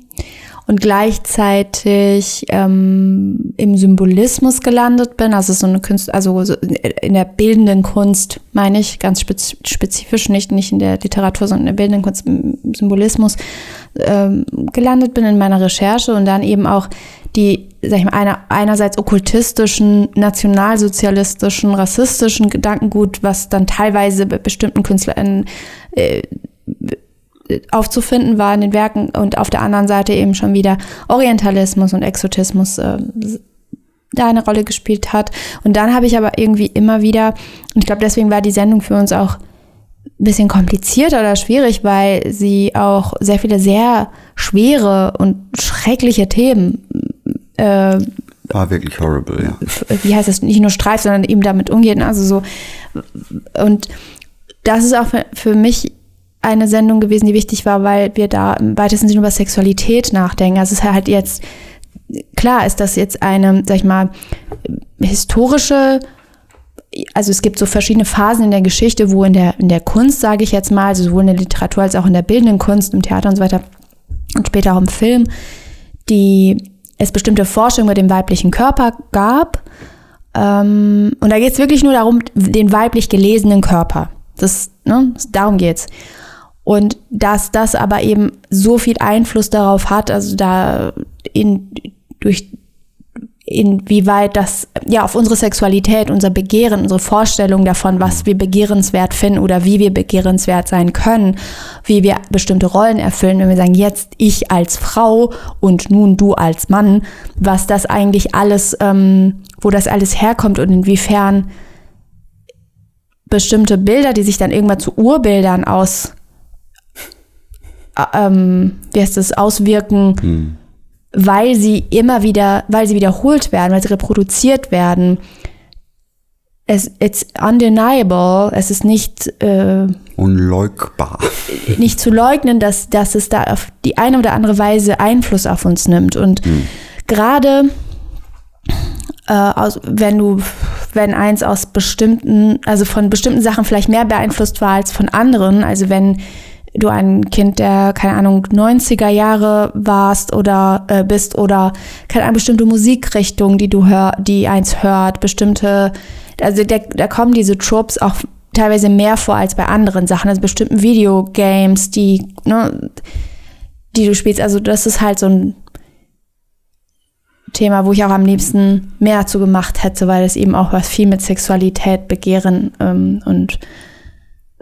Speaker 1: und gleichzeitig ähm, im Symbolismus gelandet bin, also so eine Kunst, also so in der bildenden Kunst meine ich ganz spez spezifisch nicht nicht in der Literatur, sondern in der bildenden Kunst, im Symbolismus ähm, gelandet bin in meiner Recherche und dann eben auch die, sag ich mal, einer, einerseits okkultistischen, nationalsozialistischen, rassistischen Gedankengut, was dann teilweise bei bestimmten KünstlerInnen äh, aufzufinden war in den Werken und auf der anderen Seite eben schon wieder Orientalismus und Exotismus äh, da eine Rolle gespielt hat. Und dann habe ich aber irgendwie immer wieder, und ich glaube, deswegen war die Sendung für uns auch ein bisschen komplizierter oder schwierig, weil sie auch sehr viele sehr schwere und schreckliche Themen, äh,
Speaker 2: war wirklich horrible, ja.
Speaker 1: wie heißt es, nicht nur streift, sondern eben damit umgeht. Also so, und das ist auch für, für mich eine Sendung gewesen, die wichtig war, weil wir da im weitesten Sinne über Sexualität nachdenken. Also es ist halt jetzt, klar ist das jetzt eine, sag ich mal, historische, also es gibt so verschiedene Phasen in der Geschichte, wo in der, in der Kunst, sage ich jetzt mal, also sowohl in der Literatur als auch in der bildenden Kunst, im Theater und so weiter und später auch im Film, die es bestimmte Forschung über den weiblichen Körper gab. Ähm, und da geht es wirklich nur darum, den weiblich gelesenen Körper. Das, ne, darum geht's. Und dass das aber eben so viel Einfluss darauf hat, also da in, durch, inwieweit das ja auf unsere Sexualität, unser Begehren, unsere Vorstellung davon, was wir begehrenswert finden oder wie wir begehrenswert sein können, wie wir bestimmte Rollen erfüllen, wenn wir sagen, jetzt ich als Frau und nun du als Mann, was das eigentlich alles, ähm, wo das alles herkommt und inwiefern bestimmte Bilder, die sich dann irgendwann zu Urbildern aus, ähm, wie heißt das, auswirken, weil sie immer wieder, weil sie wiederholt werden, weil sie reproduziert werden. Es, it's undeniable, es ist nicht, äh,
Speaker 2: Unleugbar.
Speaker 1: nicht zu leugnen, dass, dass es da auf die eine oder andere Weise Einfluss auf uns nimmt. Und gerade äh, aus, wenn du, wenn eins aus bestimmten, also von bestimmten Sachen vielleicht mehr beeinflusst war als von anderen, also wenn du ein Kind der, keine Ahnung, 90er Jahre warst oder äh, bist oder keine Ahnung, bestimmte Musikrichtung, die du hör, die eins hört, bestimmte, also da, da kommen diese Tropes auch teilweise mehr vor als bei anderen Sachen, also bestimmten Videogames, die, ne, die du spielst. Also das ist halt so ein Thema, wo ich auch am liebsten mehr dazu gemacht hätte, weil es eben auch was viel mit Sexualität, Begehren ähm, und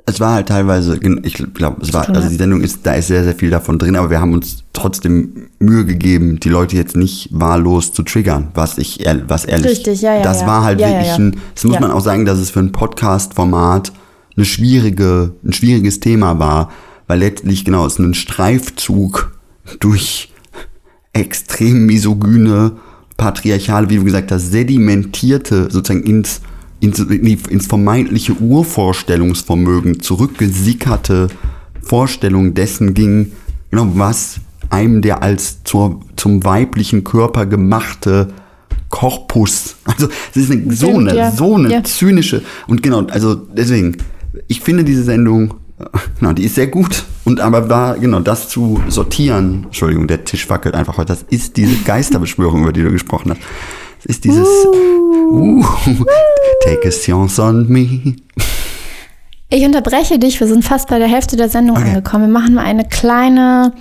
Speaker 2: es war halt teilweise, ich glaube, es war, also die Sendung ist, da ist sehr, sehr viel davon drin, aber wir haben uns trotzdem Mühe gegeben, die Leute jetzt nicht wahllos zu triggern, was ich, was ehrlich,
Speaker 1: Richtig, ja, ja,
Speaker 2: das
Speaker 1: ja.
Speaker 2: war halt
Speaker 1: ja,
Speaker 2: wirklich
Speaker 1: ja,
Speaker 2: ein, das muss man auch sagen, dass es für ein Podcast-Format eine schwierige, ein schwieriges Thema war, weil letztlich, genau, es ein Streifzug durch extrem misogyne, patriarchale, wie du gesagt hast, sedimentierte, sozusagen ins, ins, ins vermeintliche Urvorstellungsvermögen zurückgesickerte Vorstellung dessen ging, genau, was einem der als zur, zum weiblichen Körper gemachte Korpus, (laughs) also es ist eine, so eine,
Speaker 1: ja.
Speaker 2: so eine
Speaker 1: Ja.
Speaker 2: zynische, und genau, also deswegen, ich finde diese Sendung, (laughs) na, die ist sehr gut. Und aber da, genau, das zu sortieren, Entschuldigung, der Tisch wackelt einfach heute, das ist diese (laughs) Geisterbeschwörung, über die du gesprochen hast. Das ist dieses, uh, take a chance on me.
Speaker 1: Ich unterbreche dich, wir sind fast bei der Hälfte der Sendung
Speaker 2: Okay.
Speaker 1: angekommen. Wir machen mal eine kleine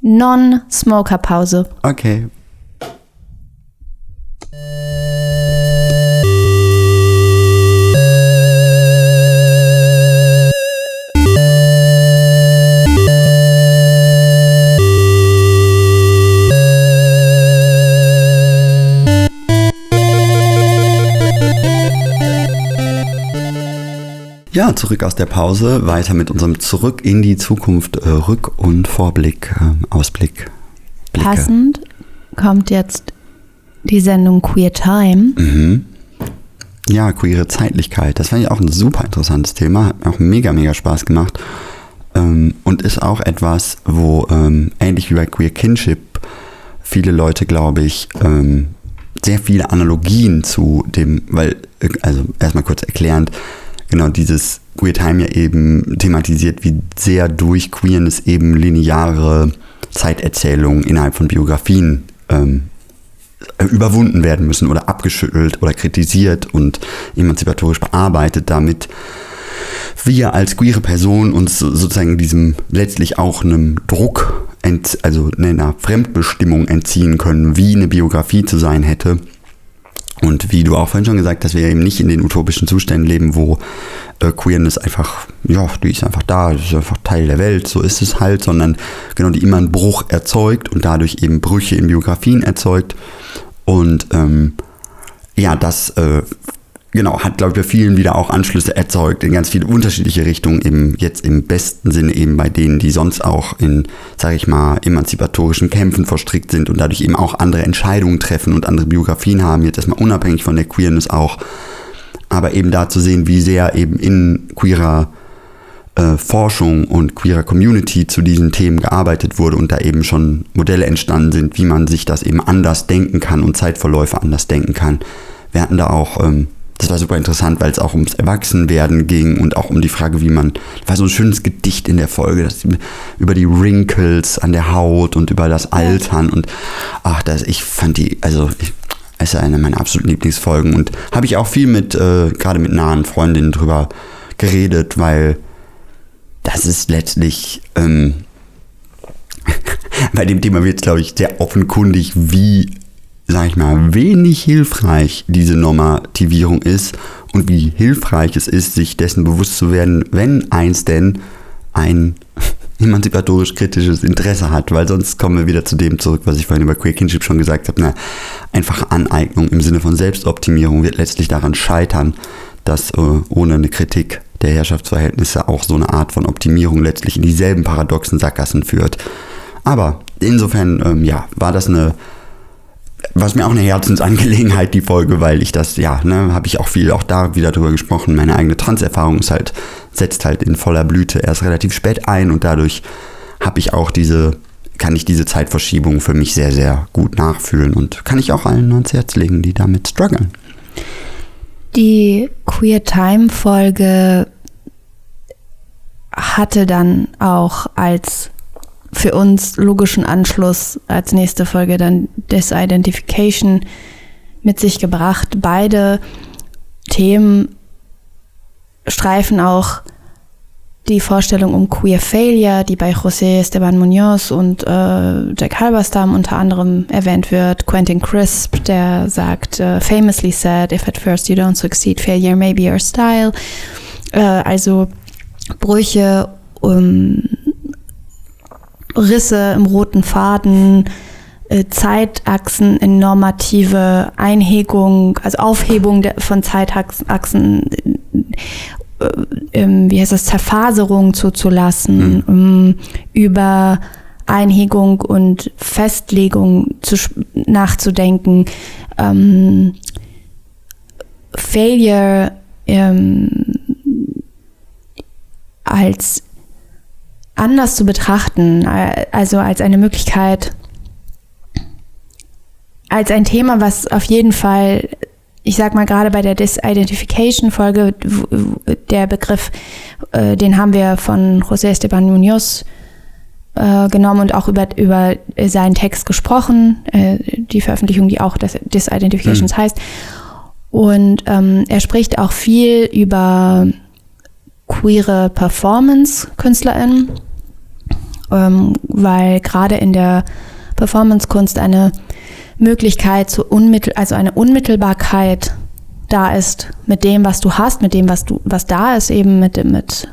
Speaker 1: Non-Smoker-Pause.
Speaker 2: Okay. Ja, zurück aus der Pause, weiter mit unserem Zurück in die Zukunft, äh, Rück- und Vorblick, äh, Ausblick. Blicke.
Speaker 1: Passend kommt jetzt die Sendung Queer Time.
Speaker 2: Mhm. Ja, queere Zeitlichkeit. Das fand ich auch ein super interessantes Thema. Hat mir auch mega, mega Spaß gemacht. Ähm, und ist auch etwas, wo ähm, ähnlich wie bei Queer Kinship viele Leute, glaube ich, ähm, sehr viele Analogien zu dem, weil, äh, also erstmal kurz erklärend, genau dieses Queer Time ja eben thematisiert, wie sehr durch Queerness eben lineare Zeiterzählungen innerhalb von Biografien ähm, überwunden werden müssen oder abgeschüttelt oder kritisiert und emanzipatorisch bearbeitet, damit wir als queere Person uns so- sozusagen diesem letztlich auch einem Druck, also einer Fremdbestimmung entziehen können, wie eine Biografie zu sein hätte. Und wie du auch vorhin schon gesagt hast, wir eben nicht in den utopischen Zuständen leben, wo äh, Queerness einfach, ja, die ist einfach da, das ist einfach Teil der Welt, so ist es halt, sondern genau, die immer einen Bruch erzeugt und dadurch eben Brüche in Biografien erzeugt. Und ähm, ja, das äh, genau hat, glaube ich, bei vielen wieder auch Anschlüsse erzeugt in ganz viele unterschiedliche Richtungen, eben jetzt im besten Sinne eben bei denen, die sonst auch in, sage ich mal, emanzipatorischen Kämpfen verstrickt sind und dadurch eben auch andere Entscheidungen treffen und andere Biografien haben, jetzt erstmal unabhängig von der Queerness auch, aber eben da zu sehen, wie sehr eben in queerer äh, Forschung und queerer Community zu diesen Themen gearbeitet wurde und da eben schon Modelle entstanden sind, wie man sich das eben anders denken kann und Zeitverläufe anders denken kann. Wir hatten da auch, ähm, das war super interessant, weil es auch ums Erwachsenwerden ging und auch um die Frage, wie man, war so ein schönes Gedicht in der Folge, das, über die Wrinkles an der Haut und über das Altern und ach, das, ich fand die, also ich, es ist eine meiner absoluten Lieblingsfolgen und habe ich auch viel mit, äh, gerade mit nahen Freundinnen drüber geredet, weil das ist letztlich ähm, (laughs) bei dem Thema wird, glaube ich, sehr offenkundig, wie, sag ich mal, wenig hilfreich diese Normativierung ist und wie hilfreich es ist, sich dessen bewusst zu werden, wenn eins denn ein (laughs) emanzipatorisch kritisches Interesse hat, weil sonst kommen wir wieder zu dem zurück, was ich vorhin über Queer Kinship schon gesagt habe. Eine einfache Aneignung im Sinne von Selbstoptimierung wird letztlich daran scheitern, dass äh, ohne eine Kritik der Herrschaftsverhältnisse auch so eine Art von Optimierung letztlich in dieselben paradoxen Sackgassen führt. Aber insofern, ähm, ja, war das eine, was mir auch eine Herzensangelegenheit, die Folge, weil ich das, ja, ne, habe ich auch viel auch da wieder drüber gesprochen. Meine eigene Transerfahrung ist halt, setzt halt in voller Blüte erst relativ spät ein und dadurch habe ich auch diese, kann ich diese Zeitverschiebung für mich sehr, sehr gut nachfühlen und kann ich auch allen ans Herz legen, die damit strugglen.
Speaker 1: Die Queer Time Folge hatte dann auch als für uns logischen Anschluss als nächste Folge dann Disidentification mit sich gebracht. Beide Themen streifen auch die Vorstellung um Queer Failure, die bei José Esteban Munoz und äh, Jack Halberstam unter anderem erwähnt wird. Quentin Crisp, der sagt, uh, famously said, if at first you don't succeed, failure may be your style. Äh, also Brüche, um, Risse im roten Faden, äh, Zeitachsen in normative Einhegung, also Aufhebung von Zeitachsen, äh, ähm, wie heißt das, Zerfaserung zuzulassen, mhm. über Einhegung und Festlegung zu, nachzudenken. Ähm, Failure ähm, als anders zu betrachten, also als eine Möglichkeit, als ein Thema, was auf jeden Fall, ich sag mal gerade bei der Disidentification-Folge, der Begriff, äh, den haben wir von José Esteban Munoz äh, genommen und auch über, über seinen Text gesprochen, äh, die Veröffentlichung, die auch das Disidentifications mhm. heißt. Und ähm, er spricht auch viel über queere Performance-KünstlerInnen, ähm, weil gerade in der Performance-Kunst eine Möglichkeit zu unmittel, also eine Unmittelbarkeit da ist mit dem, was du hast, mit dem, was du, was da ist, eben mit dem, mit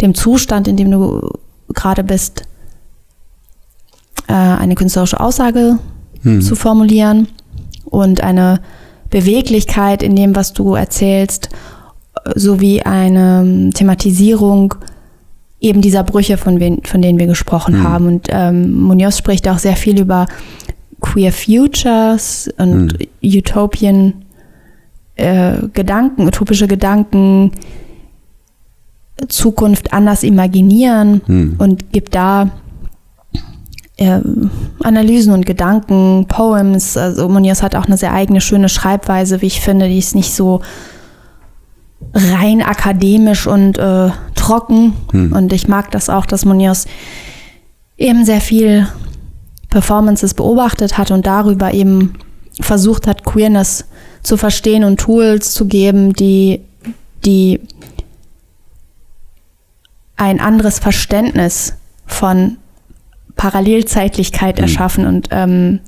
Speaker 1: dem Zustand, in dem du gerade bist, äh, eine künstlerische Aussage hm. zu formulieren und eine Beweglichkeit in dem, was du erzählst sowie eine Thematisierung eben dieser Brüche, von, wen, von denen wir gesprochen mhm. haben. Und ähm, Munoz spricht auch sehr viel über Queer Futures und mhm. Utopian äh, Gedanken, utopische Gedanken, Zukunft anders imaginieren mhm. und gibt da äh, Analysen und Gedanken, Poems. Also Munoz hat auch eine sehr eigene, schöne Schreibweise, wie ich finde, die ist nicht so rein akademisch und äh, trocken. Hm. Und ich mag das auch, dass Munoz eben sehr viel Performances beobachtet hat und darüber eben versucht hat, Queerness zu verstehen und Tools zu geben, die, die ein anderes Verständnis von Parallelzeitlichkeit hm. erschaffen und ähm,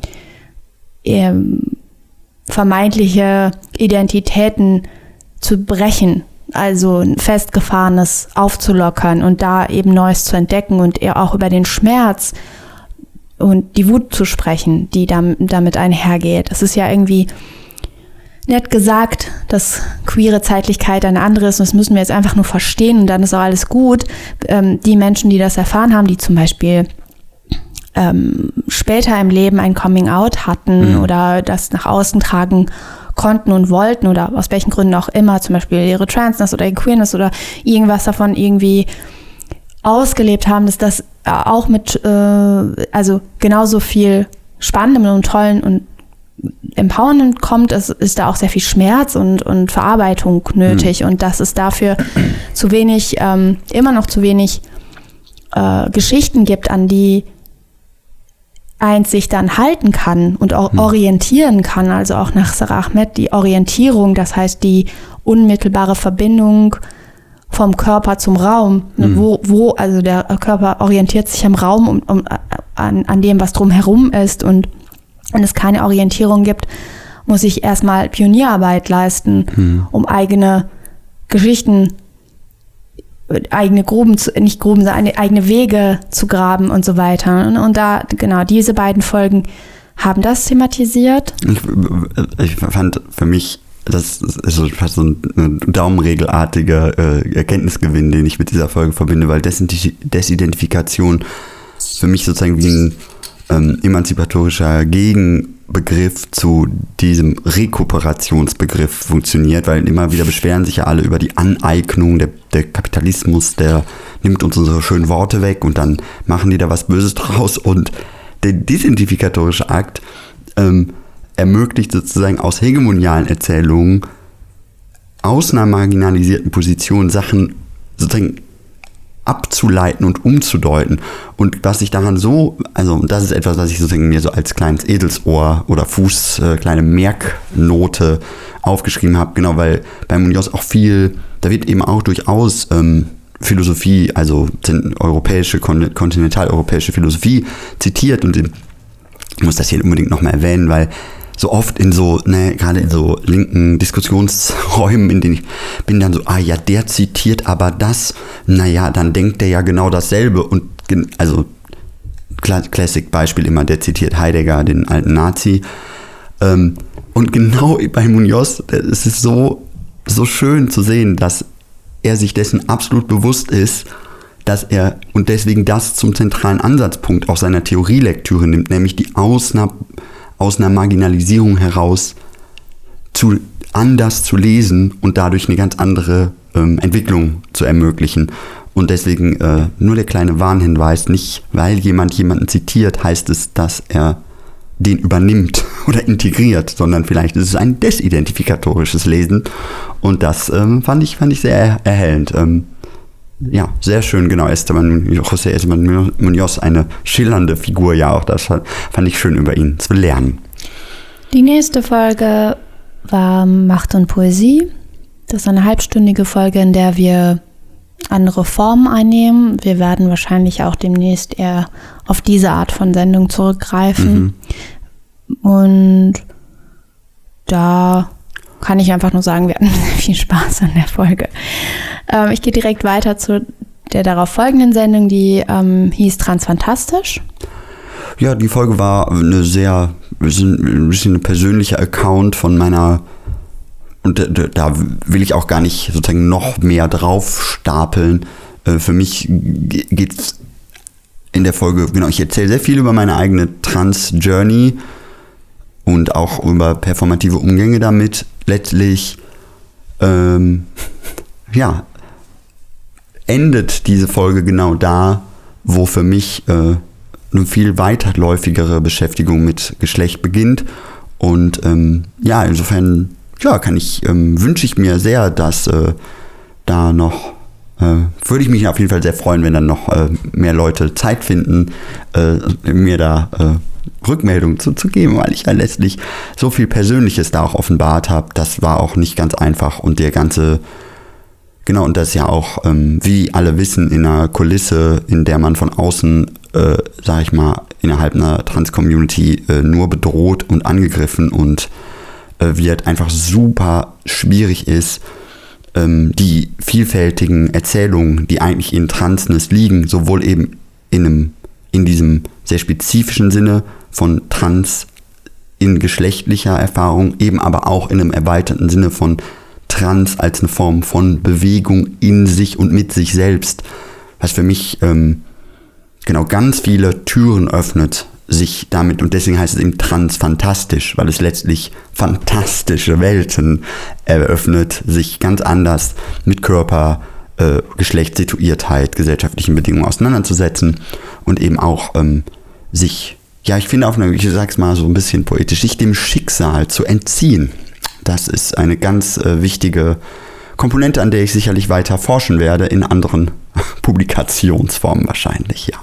Speaker 1: vermeintliche Identitäten zu brechen, also ein festgefahrenes aufzulockern und da eben Neues zu entdecken und eher auch über den Schmerz und die Wut zu sprechen, die damit einhergeht. Das ist ja irgendwie nett gesagt, dass queere Zeitlichkeit eine andere ist und das müssen wir jetzt einfach nur verstehen und dann ist auch alles gut. Ähm, die Menschen, die das erfahren haben, die zum Beispiel ähm, später im Leben ein Coming Out hatten mhm. oder das nach außen tragen konnten und wollten oder aus welchen Gründen auch immer, zum Beispiel ihre Transness oder ihre Queerness oder irgendwas davon irgendwie ausgelebt haben, dass das äh, auch mit, äh, also genauso viel Spannendem und Tollen und Empowerment kommt, es ist da auch sehr viel Schmerz und, und Verarbeitung nötig mhm. und dass es dafür zu wenig, ähm, immer noch zu wenig äh, Geschichten gibt, an die eins sich dann halten kann und auch hm. orientieren kann, also auch nach Sarah Ahmed die Orientierung, das heißt die unmittelbare Verbindung vom Körper zum Raum, mhm. wo, wo, also der Körper orientiert sich am Raum um, um, an, an dem, was drumherum ist und wenn es keine Orientierung gibt, muss ich erstmal Pionierarbeit leisten, mhm. um eigene Geschichten eigene Gruben, zu, nicht Gruben, sondern eigene Wege zu graben und so weiter. Und da, genau, diese beiden Folgen haben das thematisiert.
Speaker 2: Ich, ich fand für mich, das ist fast so ein daumenregelartiger äh, Erkenntnisgewinn, den ich mit dieser Folge verbinde, weil Desidentifikation für mich sozusagen wie ein ähm, emanzipatorischer Gegen Begriff zu diesem Rekuperationsbegriff funktioniert, weil immer wieder beschweren sich ja alle über die Aneignung, der, der Kapitalismus, der nimmt uns unsere schönen Worte weg und dann machen die da was Böses draus. Und der disidentifikatorische Akt ähm, ermöglicht sozusagen aus hegemonialen Erzählungen aus einer marginalisierten Position Sachen sozusagen abzuleiten und umzudeuten. Und was ich daran so, also das ist etwas, was ich sozusagen mir so als kleines Edelsohr oder Fuß, äh, kleine Merknote aufgeschrieben habe, genau, weil bei Munoz auch viel, da wird eben auch durchaus ähm, Philosophie, also europäische, kontinentaleuropäische Philosophie zitiert und ich muss das hier unbedingt nochmal erwähnen, weil so oft in so, ne, gerade in so linken Diskussionsräumen, in denen ich bin dann so, ah ja, der zitiert aber das, naja, dann denkt der ja genau dasselbe und also Classic-Beispiel immer, der zitiert Heidegger, den alten Nazi. Ähm, und genau (laughs) bei Munoz, es ist so, so schön zu sehen, dass er sich dessen absolut bewusst ist, dass er und deswegen das zum zentralen Ansatzpunkt auch seiner Theorielektüre nimmt, nämlich die aus einer, aus einer Marginalisierung heraus zu anders zu lesen und dadurch eine ganz andere ähm, Entwicklung zu ermöglichen. Und deswegen äh, nur der kleine Warnhinweis, nicht weil jemand jemanden zitiert, heißt es, dass er den übernimmt (laughs) oder integriert, sondern vielleicht ist es ein desidentifikatorisches Lesen. Und das ähm, fand, ich, fand ich sehr erhellend. Ähm, ja, sehr schön, genau. Esteban, José Esteban Munoz, eine schillernde Figur, ja, auch das fand ich schön über ihn zu lernen.
Speaker 1: Die nächste Folge war Macht und Poesie. Das ist eine halbstündige Folge, in der wir andere Formen einnehmen. Wir werden wahrscheinlich auch demnächst eher auf diese Art von Sendung zurückgreifen. Mhm. Und da kann ich einfach nur sagen, wir hatten (laughs) viel Spaß an der Folge. Ähm, ich gehe direkt weiter zu der darauf folgenden Sendung, die ähm, hieß Transfantastisch.
Speaker 2: Ja, die Folge war eine sehr, ein bisschen ein persönlicher Account von meiner und da will ich auch gar nicht sozusagen noch mehr drauf stapeln. Äh, für mich geht es in der Folge, genau, ich erzähle sehr viel über meine eigene Trans-Journey und auch über performative Umgänge damit. Letztlich, ähm, (laughs) ja, endet diese Folge genau da, wo für mich äh, eine viel weiterläufigere Beschäftigung mit Geschlecht beginnt. Und ähm, ja, insofern ja, kann ich, ähm, wünsche ich mir sehr, dass äh, da noch, äh, würde ich mich auf jeden Fall sehr freuen, wenn dann noch äh, mehr Leute Zeit finden, äh, mir da Rückmeldungen zu, zu geben, weil ich ja letztlich so viel Persönliches da auch offenbart habe. Das war auch nicht ganz einfach und der ganze Genau, und das ja auch, ähm, wie alle wissen, in einer Kulisse, in der man von außen, äh, sag ich mal, innerhalb einer Trans-Community äh, nur bedroht und angegriffen und äh, wird, einfach super schwierig ist, ähm, die vielfältigen Erzählungen, die eigentlich in Transness liegen, sowohl eben in, einem, in diesem sehr spezifischen Sinne von Trans in geschlechtlicher Erfahrung, eben aber auch in einem erweiterten Sinne von Trans als eine Form von Bewegung in sich und mit sich selbst, was für mich ähm, genau ganz viele Türen öffnet sich damit, und deswegen heißt es eben transfantastisch, weil es letztlich fantastische Welten eröffnet, sich ganz anders mit Körper, äh, Geschlechtssituiertheit, gesellschaftlichen Bedingungen auseinanderzusetzen und eben auch ähm, sich, ja, ich finde auf ich sag's mal so ein bisschen poetisch, sich dem Schicksal zu entziehen. Das ist eine ganz äh, wichtige Komponente, an der ich sicherlich weiter forschen werde, in anderen (laughs) Publikationsformen wahrscheinlich, ja.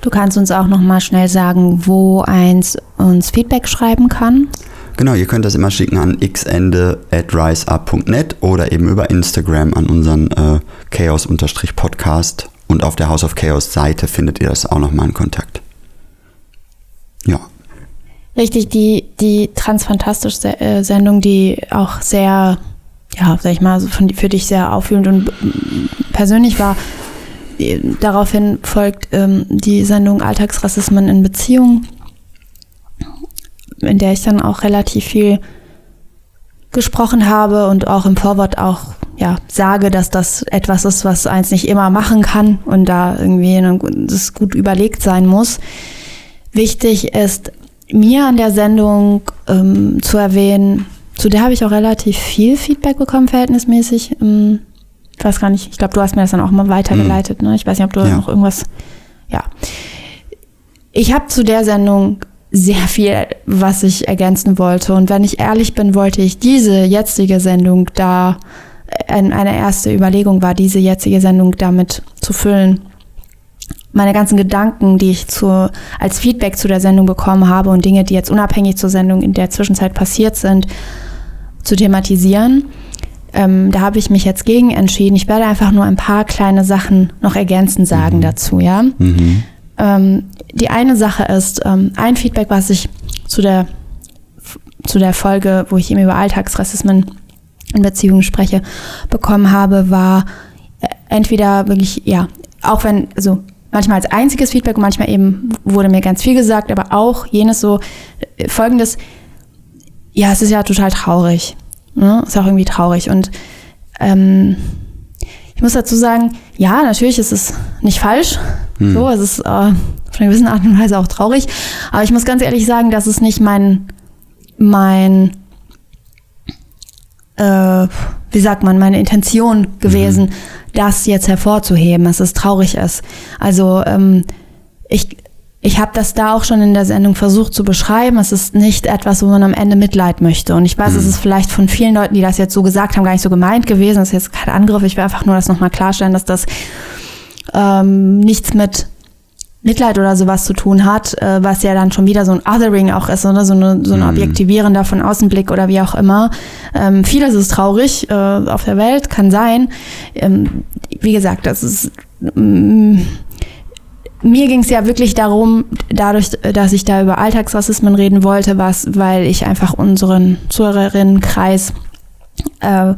Speaker 1: Du kannst uns auch noch mal schnell sagen, wo eins uns Feedback schreiben kann.
Speaker 2: Genau, ihr könnt das immer schicken an xende@riseup.net oder eben über Instagram an unseren äh, Chaos-Podcast und auf der House of Chaos Seite findet ihr das auch noch mal in Kontakt. Ja.
Speaker 1: Richtig, die, die Transfantastisch äh, Sendung, die auch sehr, ja, sag ich mal, für dich sehr auffühlend und persönlich war, daraufhin folgt ähm, die Sendung Alltagsrassismen in Beziehungen, in der ich dann auch relativ viel gesprochen habe und auch im Vorwort auch ja, sage, dass das etwas ist, was eins nicht immer machen kann und da irgendwie das gut überlegt sein muss. Wichtig ist mir an der Sendung ähm, zu erwähnen, zu der habe ich auch relativ viel Feedback bekommen, verhältnismäßig. Ähm, ich weiß gar nicht, ich glaube, du hast mir das dann auch mal weitergeleitet. Mhm. Ne? Ich weiß nicht, ob du ja. noch irgendwas. Ja. Ich habe zu der Sendung sehr viel, was ich ergänzen wollte. Und wenn ich ehrlich bin, wollte ich diese jetzige Sendung da eine erste Überlegung war, diese jetzige Sendung damit zu füllen. Meine ganzen Gedanken, die ich zu, als Feedback zu der Sendung bekommen habe und Dinge, die jetzt unabhängig zur Sendung in der Zwischenzeit passiert sind, zu thematisieren. Ähm, da habe ich mich jetzt gegen entschieden. Ich werde einfach nur ein paar kleine Sachen noch ergänzend sagen mhm. dazu, ja. Mhm. Ähm, die eine Sache ist, ähm, ein Feedback, was ich zu der, zu der Folge, wo ich eben über Alltagsrassismen in Beziehungen spreche, bekommen habe, war äh, entweder wirklich, ja, auch wenn, also manchmal als einziges Feedback und manchmal eben wurde mir ganz viel gesagt, aber auch jenes so äh, folgendes, ja, es ist ja total traurig. Ne? Ist auch irgendwie traurig. Und ähm, ich muss dazu sagen, ja, natürlich ist es nicht falsch. Hm. So, es ist äh, von einer gewissen Art und Weise auch traurig. Aber ich muss ganz ehrlich sagen, das ist nicht mein, mein, äh, wie sagt man, meine Intention gewesen, mhm. das jetzt hervorzuheben, dass es traurig ist. Also ähm, ich, ich habe das da auch schon in der Sendung versucht zu beschreiben. Es ist nicht etwas, wo man am Ende Mitleid möchte. Und ich weiß, mhm. es ist vielleicht von vielen Leuten, die das jetzt so gesagt haben, gar nicht so gemeint gewesen. Das ist jetzt kein Angriff. Ich will einfach nur das nochmal klarstellen, dass das ähm, nichts mit Mitleid oder sowas zu tun hat, äh, was ja dann schon wieder so ein Othering auch ist, oder so, eine, so ein mhm. objektivierender von Außenblick oder wie auch immer. Ähm, vieles ist traurig äh, auf der Welt, kann sein. Ähm, wie gesagt, das ist mm, mir ging es ja wirklich darum, dadurch, dass ich da über Alltagsrassismen reden wollte, was, weil ich einfach unseren Zuhörerinnenkreis äh,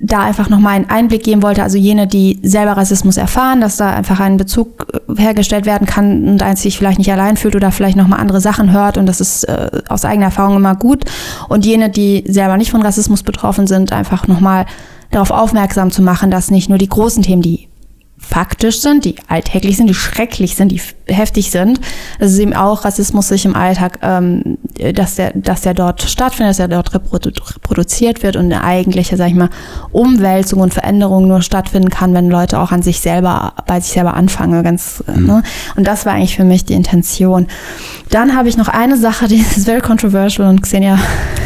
Speaker 1: da einfach nochmal einen Einblick geben wollte, also jene, die selber Rassismus erfahren, dass da einfach ein Bezug äh, hergestellt werden kann und eins sich vielleicht nicht allein fühlt oder vielleicht nochmal andere Sachen hört und das ist äh, aus eigener Erfahrung immer gut. Und jene, die selber nicht von Rassismus betroffen sind, einfach nochmal darauf aufmerksam zu machen, dass nicht nur die großen Themen, die faktisch sind, die alltäglich sind, die schrecklich sind, die heftig sind. Es ist eben auch Rassismus sich im Alltag, ähm, dass der, dass der dort stattfindet, dass der dort reprodu reproduziert wird und eine eigentliche, sag ich mal, Umwälzung und Veränderung nur stattfinden kann, wenn Leute auch an sich selber, bei sich selber anfangen. Ganz, äh, mhm. ne? Und das war eigentlich für mich die Intention. Dann habe ich noch eine Sache, die (laughs) ist very controversial und Xenia,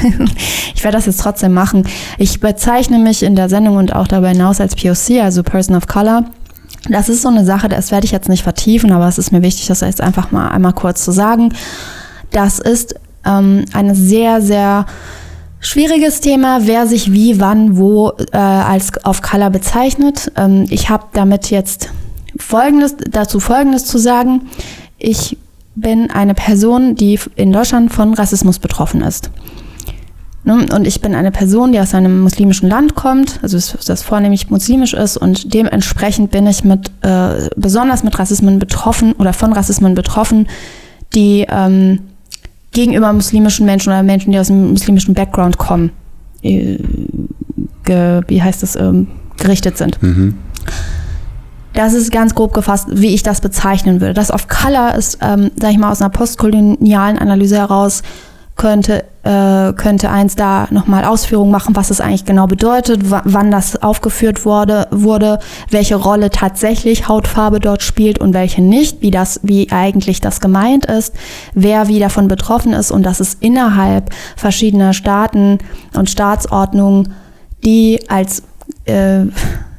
Speaker 1: (laughs) ich werde das jetzt trotzdem machen. Ich bezeichne mich in der Sendung und auch darüber hinaus als POC, also Person of Color. Das ist so eine Sache, das werde ich jetzt nicht vertiefen, aber es ist mir wichtig, das jetzt einfach mal einmal kurz zu sagen. Das ist ähm, ein sehr, sehr schwieriges Thema, wer sich wie, wann, wo äh, als auf Color bezeichnet. Ähm, ich habe damit jetzt Folgendes, dazu Folgendes zu sagen. Ich bin eine Person, die in Deutschland von Rassismus betroffen ist. Ne? Und ich bin eine Person, die aus einem muslimischen Land kommt, also das vornehmlich muslimisch ist und dementsprechend bin ich mit äh, besonders mit Rassismen betroffen oder von Rassismen betroffen, die ähm, gegenüber muslimischen Menschen oder Menschen, die aus einem muslimischen Background kommen, äh, ge, wie heißt das, ähm, gerichtet sind. Mhm. Das ist ganz grob gefasst, wie ich das bezeichnen würde. Das auf Color ist, ähm, sag ich mal, aus einer postkolonialen Analyse heraus könnte, äh, könnte eins da nochmal Ausführungen machen, was es eigentlich genau bedeutet, wann das aufgeführt wurde, wurde, welche Rolle tatsächlich Hautfarbe dort spielt und welche nicht, wie das, wie eigentlich das gemeint ist, wer wie davon betroffen ist und dass es innerhalb verschiedener Staaten und Staatsordnungen, die als äh,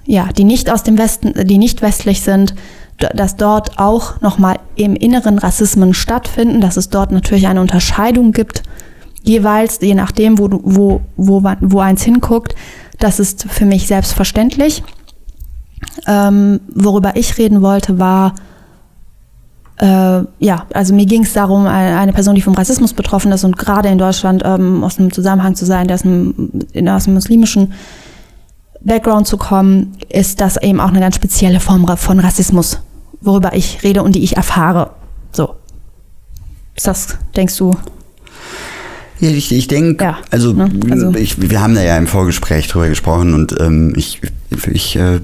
Speaker 1: ja, die nicht aus dem Westen, die nicht westlich sind, dass dort auch nochmal im Inneren Rassismen stattfinden, dass es dort natürlich eine Unterscheidung gibt, jeweils, je nachdem, wo, wo, wo, wo eins hinguckt. Das ist für mich selbstverständlich. Ähm, worüber ich reden wollte, war, äh, ja, also mir ging es darum, eine Person, die vom Rassismus betroffen ist und gerade in Deutschland ähm, aus einem Zusammenhang zu sein, der aus einem, aus einem muslimischen Background zu kommen, ist das eben auch eine ganz spezielle Form von Rassismus worüber ich rede und die ich erfahre. So. Ist das, denkst du?
Speaker 2: Ja, ich, ich denke, ja, also, ne? also ich, wir haben da ja im Vorgespräch drüber gesprochen und ähm, ich, ich äh,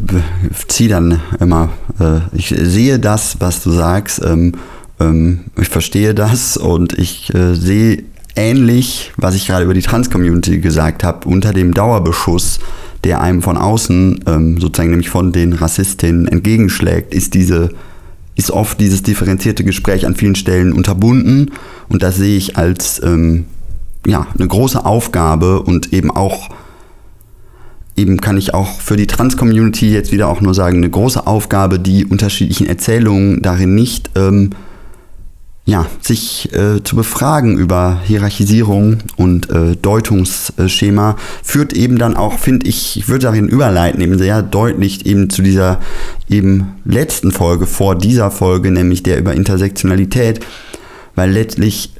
Speaker 2: ziehe dann immer, äh, ich sehe das, was du sagst, ähm, ähm, ich verstehe das und ich äh, sehe ähnlich, was ich gerade über die Trans-Community gesagt habe, unter dem Dauerbeschuss, der einem von außen, ähm, sozusagen nämlich von den Rassistinnen entgegenschlägt, ist diese ist oft dieses differenzierte Gespräch an vielen Stellen unterbunden. Und das sehe ich als ähm, ja, eine große Aufgabe und eben auch eben kann ich auch für die Trans-Community jetzt wieder auch nur sagen, eine große Aufgabe, die unterschiedlichen Erzählungen darin nicht ähm, ja, sich äh, zu befragen über Hierarchisierung und äh, Deutungsschema, führt eben dann auch, finde ich, ich würde darin überleiten, eben sehr deutlich eben zu dieser eben letzten Folge vor dieser Folge, nämlich der über Intersektionalität, weil letztlich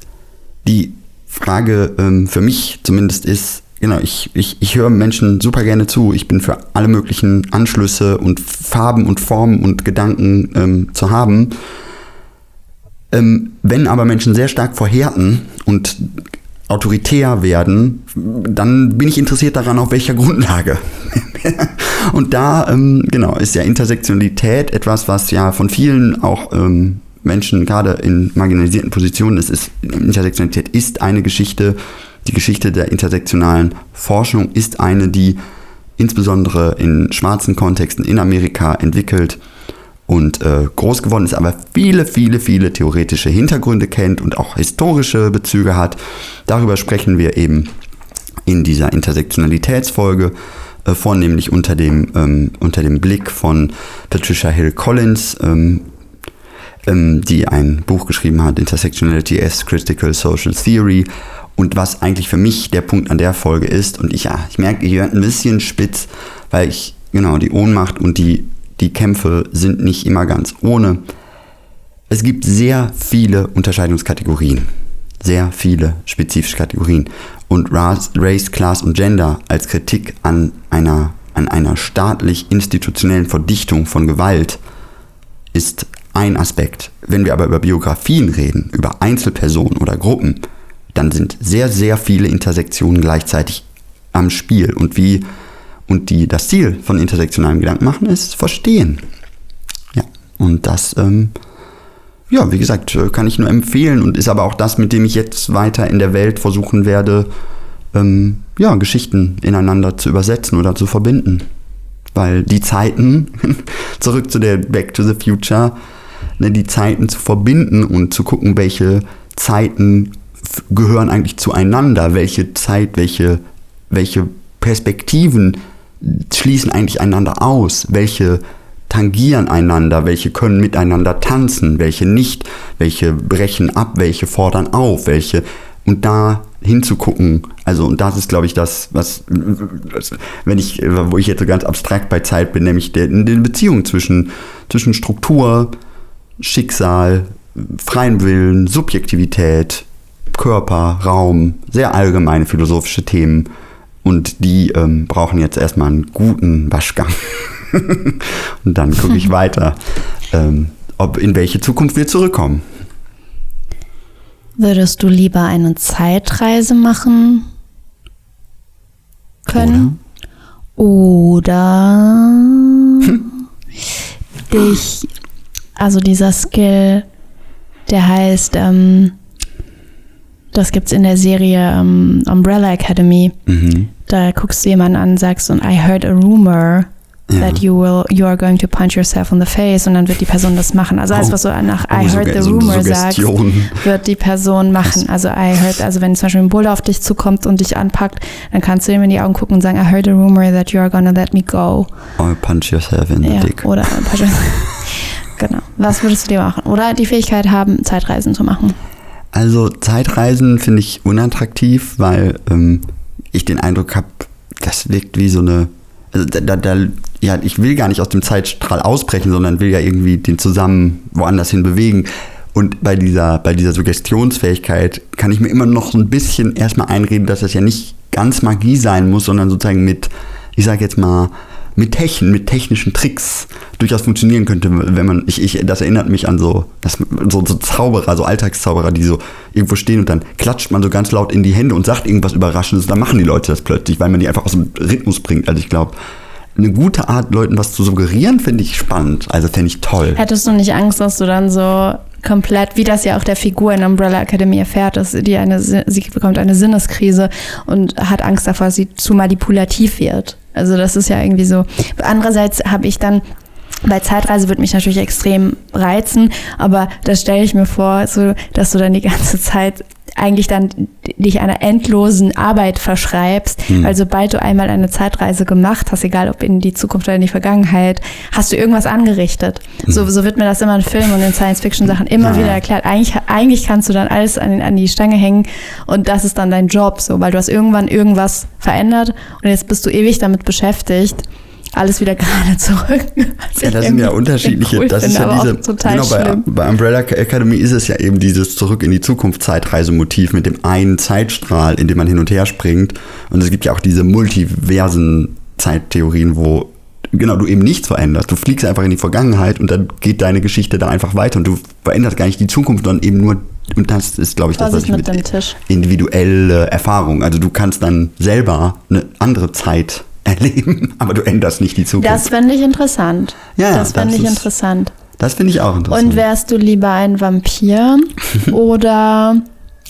Speaker 2: die Frage ähm, für mich zumindest ist, genau, ich, ich, ich höre Menschen super gerne zu. Ich bin für alle möglichen Anschlüsse und Farben und Formen und Gedanken ähm, zu haben. Ähm, wenn aber Menschen sehr stark verhärten und autoritär werden, dann bin ich interessiert daran, auf welcher Grundlage. (laughs) und da, ähm, genau, ist ja Intersektionalität etwas, was ja von vielen auch ähm, Menschen, gerade in marginalisierten Positionen, es ist, Intersektionalität ist eine Geschichte, die Geschichte der intersektionalen Forschung ist eine, die insbesondere in schwarzen Kontexten in Amerika entwickelt und äh, groß geworden ist, aber viele, viele, viele theoretische Hintergründe kennt und auch historische Bezüge hat. Darüber sprechen wir eben in dieser Intersektionalitätsfolge, äh, vornehmlich unter dem, ähm, unter dem Blick von Patricia Hill Collins, ähm, ähm, die ein Buch geschrieben hat, Intersectionality as Critical Social Theory. Und was eigentlich für mich der Punkt an der Folge ist, und ich, ja, ich merke, ihr hört ein bisschen spitz, weil ich, genau, die Ohnmacht und die die Kämpfe sind nicht immer ganz ohne. Es gibt sehr viele Unterscheidungskategorien, sehr viele spezifische Kategorien. Und Race, Class und Gender als Kritik an einer, an einer staatlich-institutionellen Verdichtung von Gewalt ist ein Aspekt. Wenn wir aber über Biografien reden, über Einzelpersonen oder Gruppen, dann sind sehr, sehr viele Intersektionen gleichzeitig am Spiel. Und wie und die, das Ziel von intersektionalem Gedanken machen ist Verstehen. Ja, und das, ähm, ja, wie gesagt, äh, kann ich nur empfehlen und ist aber auch das, mit dem ich jetzt weiter in der Welt versuchen werde, ähm, ja, Geschichten ineinander zu übersetzen oder zu verbinden. Weil die Zeiten, (laughs) zurück zu der Back to the Future, ne, die Zeiten zu verbinden und zu gucken, welche Zeiten gehören eigentlich zueinander, welche Zeit, welche, welche Perspektiven schließen eigentlich einander aus, welche tangieren einander, welche können miteinander tanzen, welche nicht, welche brechen ab, welche fordern auf, welche und da hinzugucken, also und das ist glaube ich das, was wenn ich, wo ich jetzt so ganz abstrakt bei Zeit bin, nämlich der, in den Beziehungen zwischen, zwischen Struktur, Schicksal, freien Willen, Subjektivität, Körper, Raum, sehr allgemeine philosophische Themen und die ähm, brauchen jetzt erstmal einen guten Waschgang. (laughs) und dann gucke ich (laughs) weiter, ähm, ob in welche Zukunft wir zurückkommen.
Speaker 1: Würdest du lieber eine Zeitreise machen können? Oder, Oder dich, also dieser Skill, der heißt, ähm, das gibt's in der Serie um, Umbrella Academy. Mhm. Da guckst du jemanden an und sagst, und I heard a rumor ja. that you will, you are going to punch yourself in the face und dann wird die Person das machen. Also alles, was du nach I heard the rumor sagst, wird die Person machen. Also I heard, also wenn zum Beispiel ein Bulle auf dich zukommt und dich anpackt, dann kannst du ihm in die Augen gucken und sagen, I heard a rumor that you are gonna let me go.
Speaker 2: Or punch yourself in the ja, dick.
Speaker 1: Oder punch (laughs) Genau. Was würdest du dir machen? Oder die Fähigkeit haben, Zeitreisen zu machen.
Speaker 2: Also Zeitreisen finde ich unattraktiv, weil ähm, ich den Eindruck habe, das wirkt wie so eine. Also da, da, ja, ich will gar nicht aus dem Zeitstrahl ausbrechen, sondern will ja irgendwie den zusammen woanders hin bewegen. Und bei dieser, bei dieser Suggestionsfähigkeit kann ich mir immer noch so ein bisschen erstmal einreden, dass das ja nicht ganz Magie sein muss, sondern sozusagen mit, ich sage jetzt mal, mit Techn, mit technischen Tricks durchaus funktionieren könnte, wenn man, ich, ich, das erinnert mich an so, das, so, so Zauberer, so Alltagszauberer, die so irgendwo stehen und dann klatscht man so ganz laut in die Hände und sagt irgendwas Überraschendes, dann machen die Leute das plötzlich, weil man die einfach aus dem Rhythmus bringt. Also ich glaube, eine gute Art, Leuten was zu suggerieren, finde ich spannend. Also fände ich toll.
Speaker 1: Hättest du nicht Angst, dass du dann so komplett, wie das ja auch der Figur in Umbrella Academy erfährt, dass die eine, sie bekommt eine Sinneskrise und hat Angst davor, dass sie zu manipulativ wird. Also das ist ja irgendwie so. Andererseits habe ich dann bei Zeitreise würde mich natürlich extrem reizen, aber das stelle ich mir vor, so, dass du dann die ganze Zeit eigentlich dann dich einer endlosen Arbeit verschreibst,
Speaker 2: Hm.
Speaker 1: weil sobald du einmal eine Zeitreise gemacht hast, egal ob in die Zukunft oder in die Vergangenheit, hast du irgendwas angerichtet. So, so wird mir das immer in Filmen und in Science-Fiction-Sachen immer
Speaker 2: Hm. Ja,
Speaker 1: wieder erklärt. Eigentlich, eigentlich kannst du dann alles an, an die Stange hängen und das ist dann dein Job, so, weil du hast irgendwann irgendwas verändert und jetzt bist du ewig damit beschäftigt, alles wieder gerade zu rücken. Was (laughs)
Speaker 2: Ja, das sind ja unterschiedliche,
Speaker 1: cool
Speaker 2: das ist ja diese, genau, bei, bei Umbrella Academy ist es ja eben dieses Zurück in die Zukunft Zeitreisemotiv mit dem einen Zeitstrahl, in dem man hin und her springt. Und es gibt ja auch diese multiversen Zeittheorien, wo genau du eben nichts veränderst. Du fliegst einfach in die Vergangenheit und dann geht deine Geschichte da einfach weiter und du veränderst gar nicht die Zukunft, sondern eben nur, und das ist, glaube ich, das, was ich
Speaker 1: mit
Speaker 2: mit
Speaker 1: dem Tisch.
Speaker 2: individuelle Erfahrung. Also du kannst dann selber eine andere Zeit erleben, (laughs) aber du änderst nicht die Zukunft.
Speaker 1: Das fände ich interessant.
Speaker 2: Ja,
Speaker 1: das fände
Speaker 2: das
Speaker 1: ich
Speaker 2: ist-
Speaker 1: interessant.
Speaker 2: das finde ich auch interessant.
Speaker 1: Und wärst du lieber ein Vampir (laughs) oder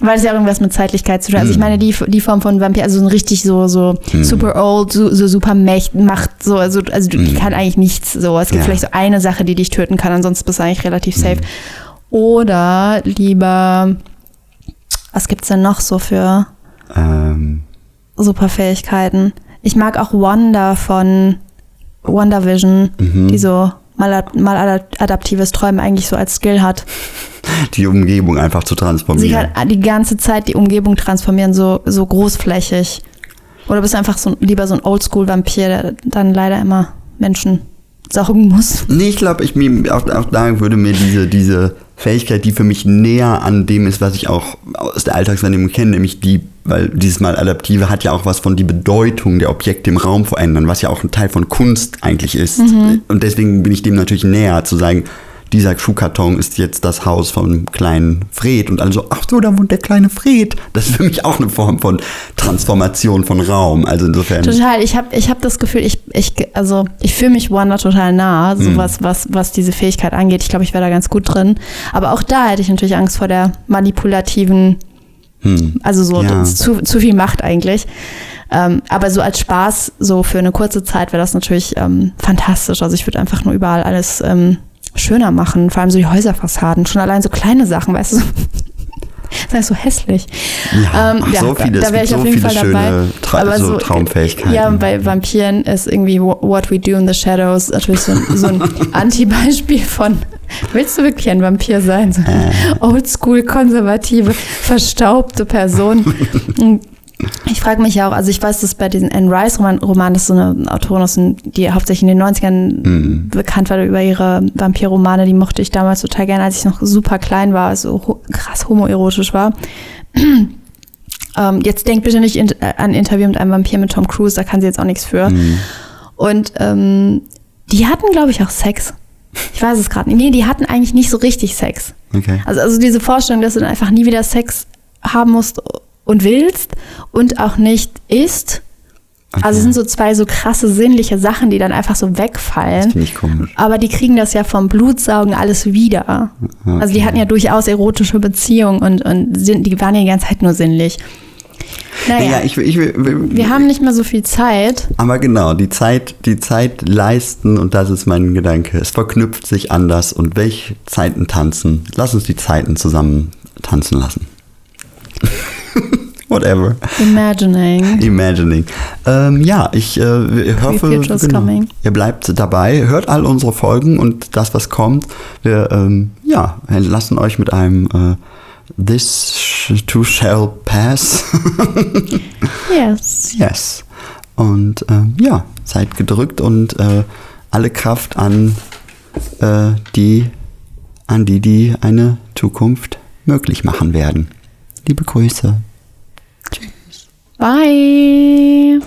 Speaker 1: weil es ja irgendwas mit Zeitlichkeit zu tun hat. Also ich
Speaker 2: Hm.
Speaker 1: meine, die, die Form von Vampir, also so ein richtig so, so super old, so, so super Mächt, Macht, so, also, also die kann eigentlich nichts so. Es gibt
Speaker 2: Hm. Ja.
Speaker 1: vielleicht so eine Sache, die dich töten kann, ansonsten bist du eigentlich relativ
Speaker 2: Hm.
Speaker 1: safe. Oder lieber, was gibt's denn noch so für
Speaker 2: ähm,
Speaker 1: Superfähigkeiten? Ich mag auch Wanda von WandaVision,
Speaker 2: Mhm.
Speaker 1: die so mal, mal adaptives Träumen eigentlich so als Skill hat. (laughs)
Speaker 2: die Umgebung einfach zu
Speaker 1: Sie
Speaker 2: transformieren.
Speaker 1: kann die ganze Zeit die Umgebung transformieren, so, so großflächig. Oder bist du einfach so, lieber so ein Oldschool-Vampir, der dann leider immer Menschen saugen muss?
Speaker 2: Nee, ich glaube, ich auch, auch da würde mir diese, diese Fähigkeit, die für mich näher an dem ist, was ich auch aus der Alltagswahrnehmung kenne, nämlich die, weil dieses Mal Adaptive hat ja auch was von die Bedeutung der Objekte im Raum verändern, was ja auch ein Teil von Kunst eigentlich ist. Und deswegen bin ich dem natürlich näher zu sagen, dieser Schuhkarton ist jetzt das Haus vom kleinen Fred und also, ach so, da wohnt der kleine Fred. Das ist für mich auch eine Form von Transformation von Raum. Also insofern.
Speaker 1: Total, ich habe ich hab das Gefühl, ich, ich, also, ich fühle mich Wanda total nah, so
Speaker 2: Mhm.
Speaker 1: was, was, was diese Fähigkeit angeht. Ich glaube, ich wäre da ganz gut drin. Aber auch da hätte ich natürlich Angst vor der manipulativen,
Speaker 2: Hm.
Speaker 1: also so
Speaker 2: Ja.
Speaker 1: zu, zu viel Macht eigentlich. Ähm, aber so als Spaß, so für eine kurze Zeit wäre das natürlich ähm, fantastisch. Also ich würde einfach nur überall alles ähm, schöner machen, vor allem so die Häuserfassaden, schon allein so kleine Sachen, weißt du. Das ist so hässlich.
Speaker 2: Ja,
Speaker 1: Ähm,
Speaker 2: ach, so
Speaker 1: da-
Speaker 2: viele,
Speaker 1: da
Speaker 2: es
Speaker 1: wär
Speaker 2: gibt
Speaker 1: ich auf
Speaker 2: so
Speaker 1: jeden
Speaker 2: viele
Speaker 1: Fall dabei.
Speaker 2: Tra
Speaker 1: Aber
Speaker 2: so Traumfähigkeiten.
Speaker 1: Ja, bei Vampiren ist irgendwie Wh- What We Do in the Shadows natürlich so, ein- so ein (laughs) Anti-Beispiel von, willst du wirklich ein Vampir sein? So eine oldschool, konservative, verstaubte Person. (laughs) Ich frage mich ja auch, also ich weiß, dass bei diesen Anne Rice-Romanen, das ist so eine Autorin, aus den, die hauptsächlich in den 90ern
Speaker 2: Mhm.
Speaker 1: bekannt war über ihre Vampirromane, die mochte ich damals total gerne, als ich noch super klein war, also ho krass homoerotisch war. (clears throat) ähm, jetzt denkt bitte nicht in, äh, an Interview mit einem Vampir mit Tom Cruise, da kann sie jetzt auch nichts für.
Speaker 2: Mhm.
Speaker 1: Und ähm, die hatten, glaube ich, auch Sex. Ich weiß es gerade nicht. Nee, die hatten eigentlich nicht so richtig Sex.
Speaker 2: Okay.
Speaker 1: Also, also diese Vorstellung, dass du dann einfach nie wieder Sex haben musst und willst und auch nicht isst. Also es sind so zwei so krasse sinnliche Sachen, die dann einfach so wegfallen.
Speaker 2: Finde ich komisch.
Speaker 1: Aber die kriegen das ja vom Blutsaugen alles wieder. Also die hatten ja durchaus erotische Beziehungen und, und sind, die waren ja die ganze Zeit nur sinnlich. Naja,
Speaker 2: Ja, ich, ich, will-
Speaker 1: wir haben nicht mehr so viel Zeit.
Speaker 2: aber genau, die Zeit, die Zeit leisten und das ist mein Gedanke. Es verknüpft sich anders und welche Zeiten tanzen? Lass uns die Zeiten zusammen tanzen lassen. Whatever.
Speaker 1: Imagining.
Speaker 2: Imagining. Ähm, ja, ich äh, hoffe,
Speaker 1: coming.
Speaker 2: ihr bleibt dabei, hört all unsere Folgen und das, was kommt. Wir ähm, ja, lassen euch mit einem äh, This too shall pass. (laughs)
Speaker 1: Yes.
Speaker 2: yes. Und ähm, ja, seid gedrückt und äh, alle Kraft an äh, die, an die, die eine Zukunft möglich machen werden. Liebe Grüße.
Speaker 1: Bye.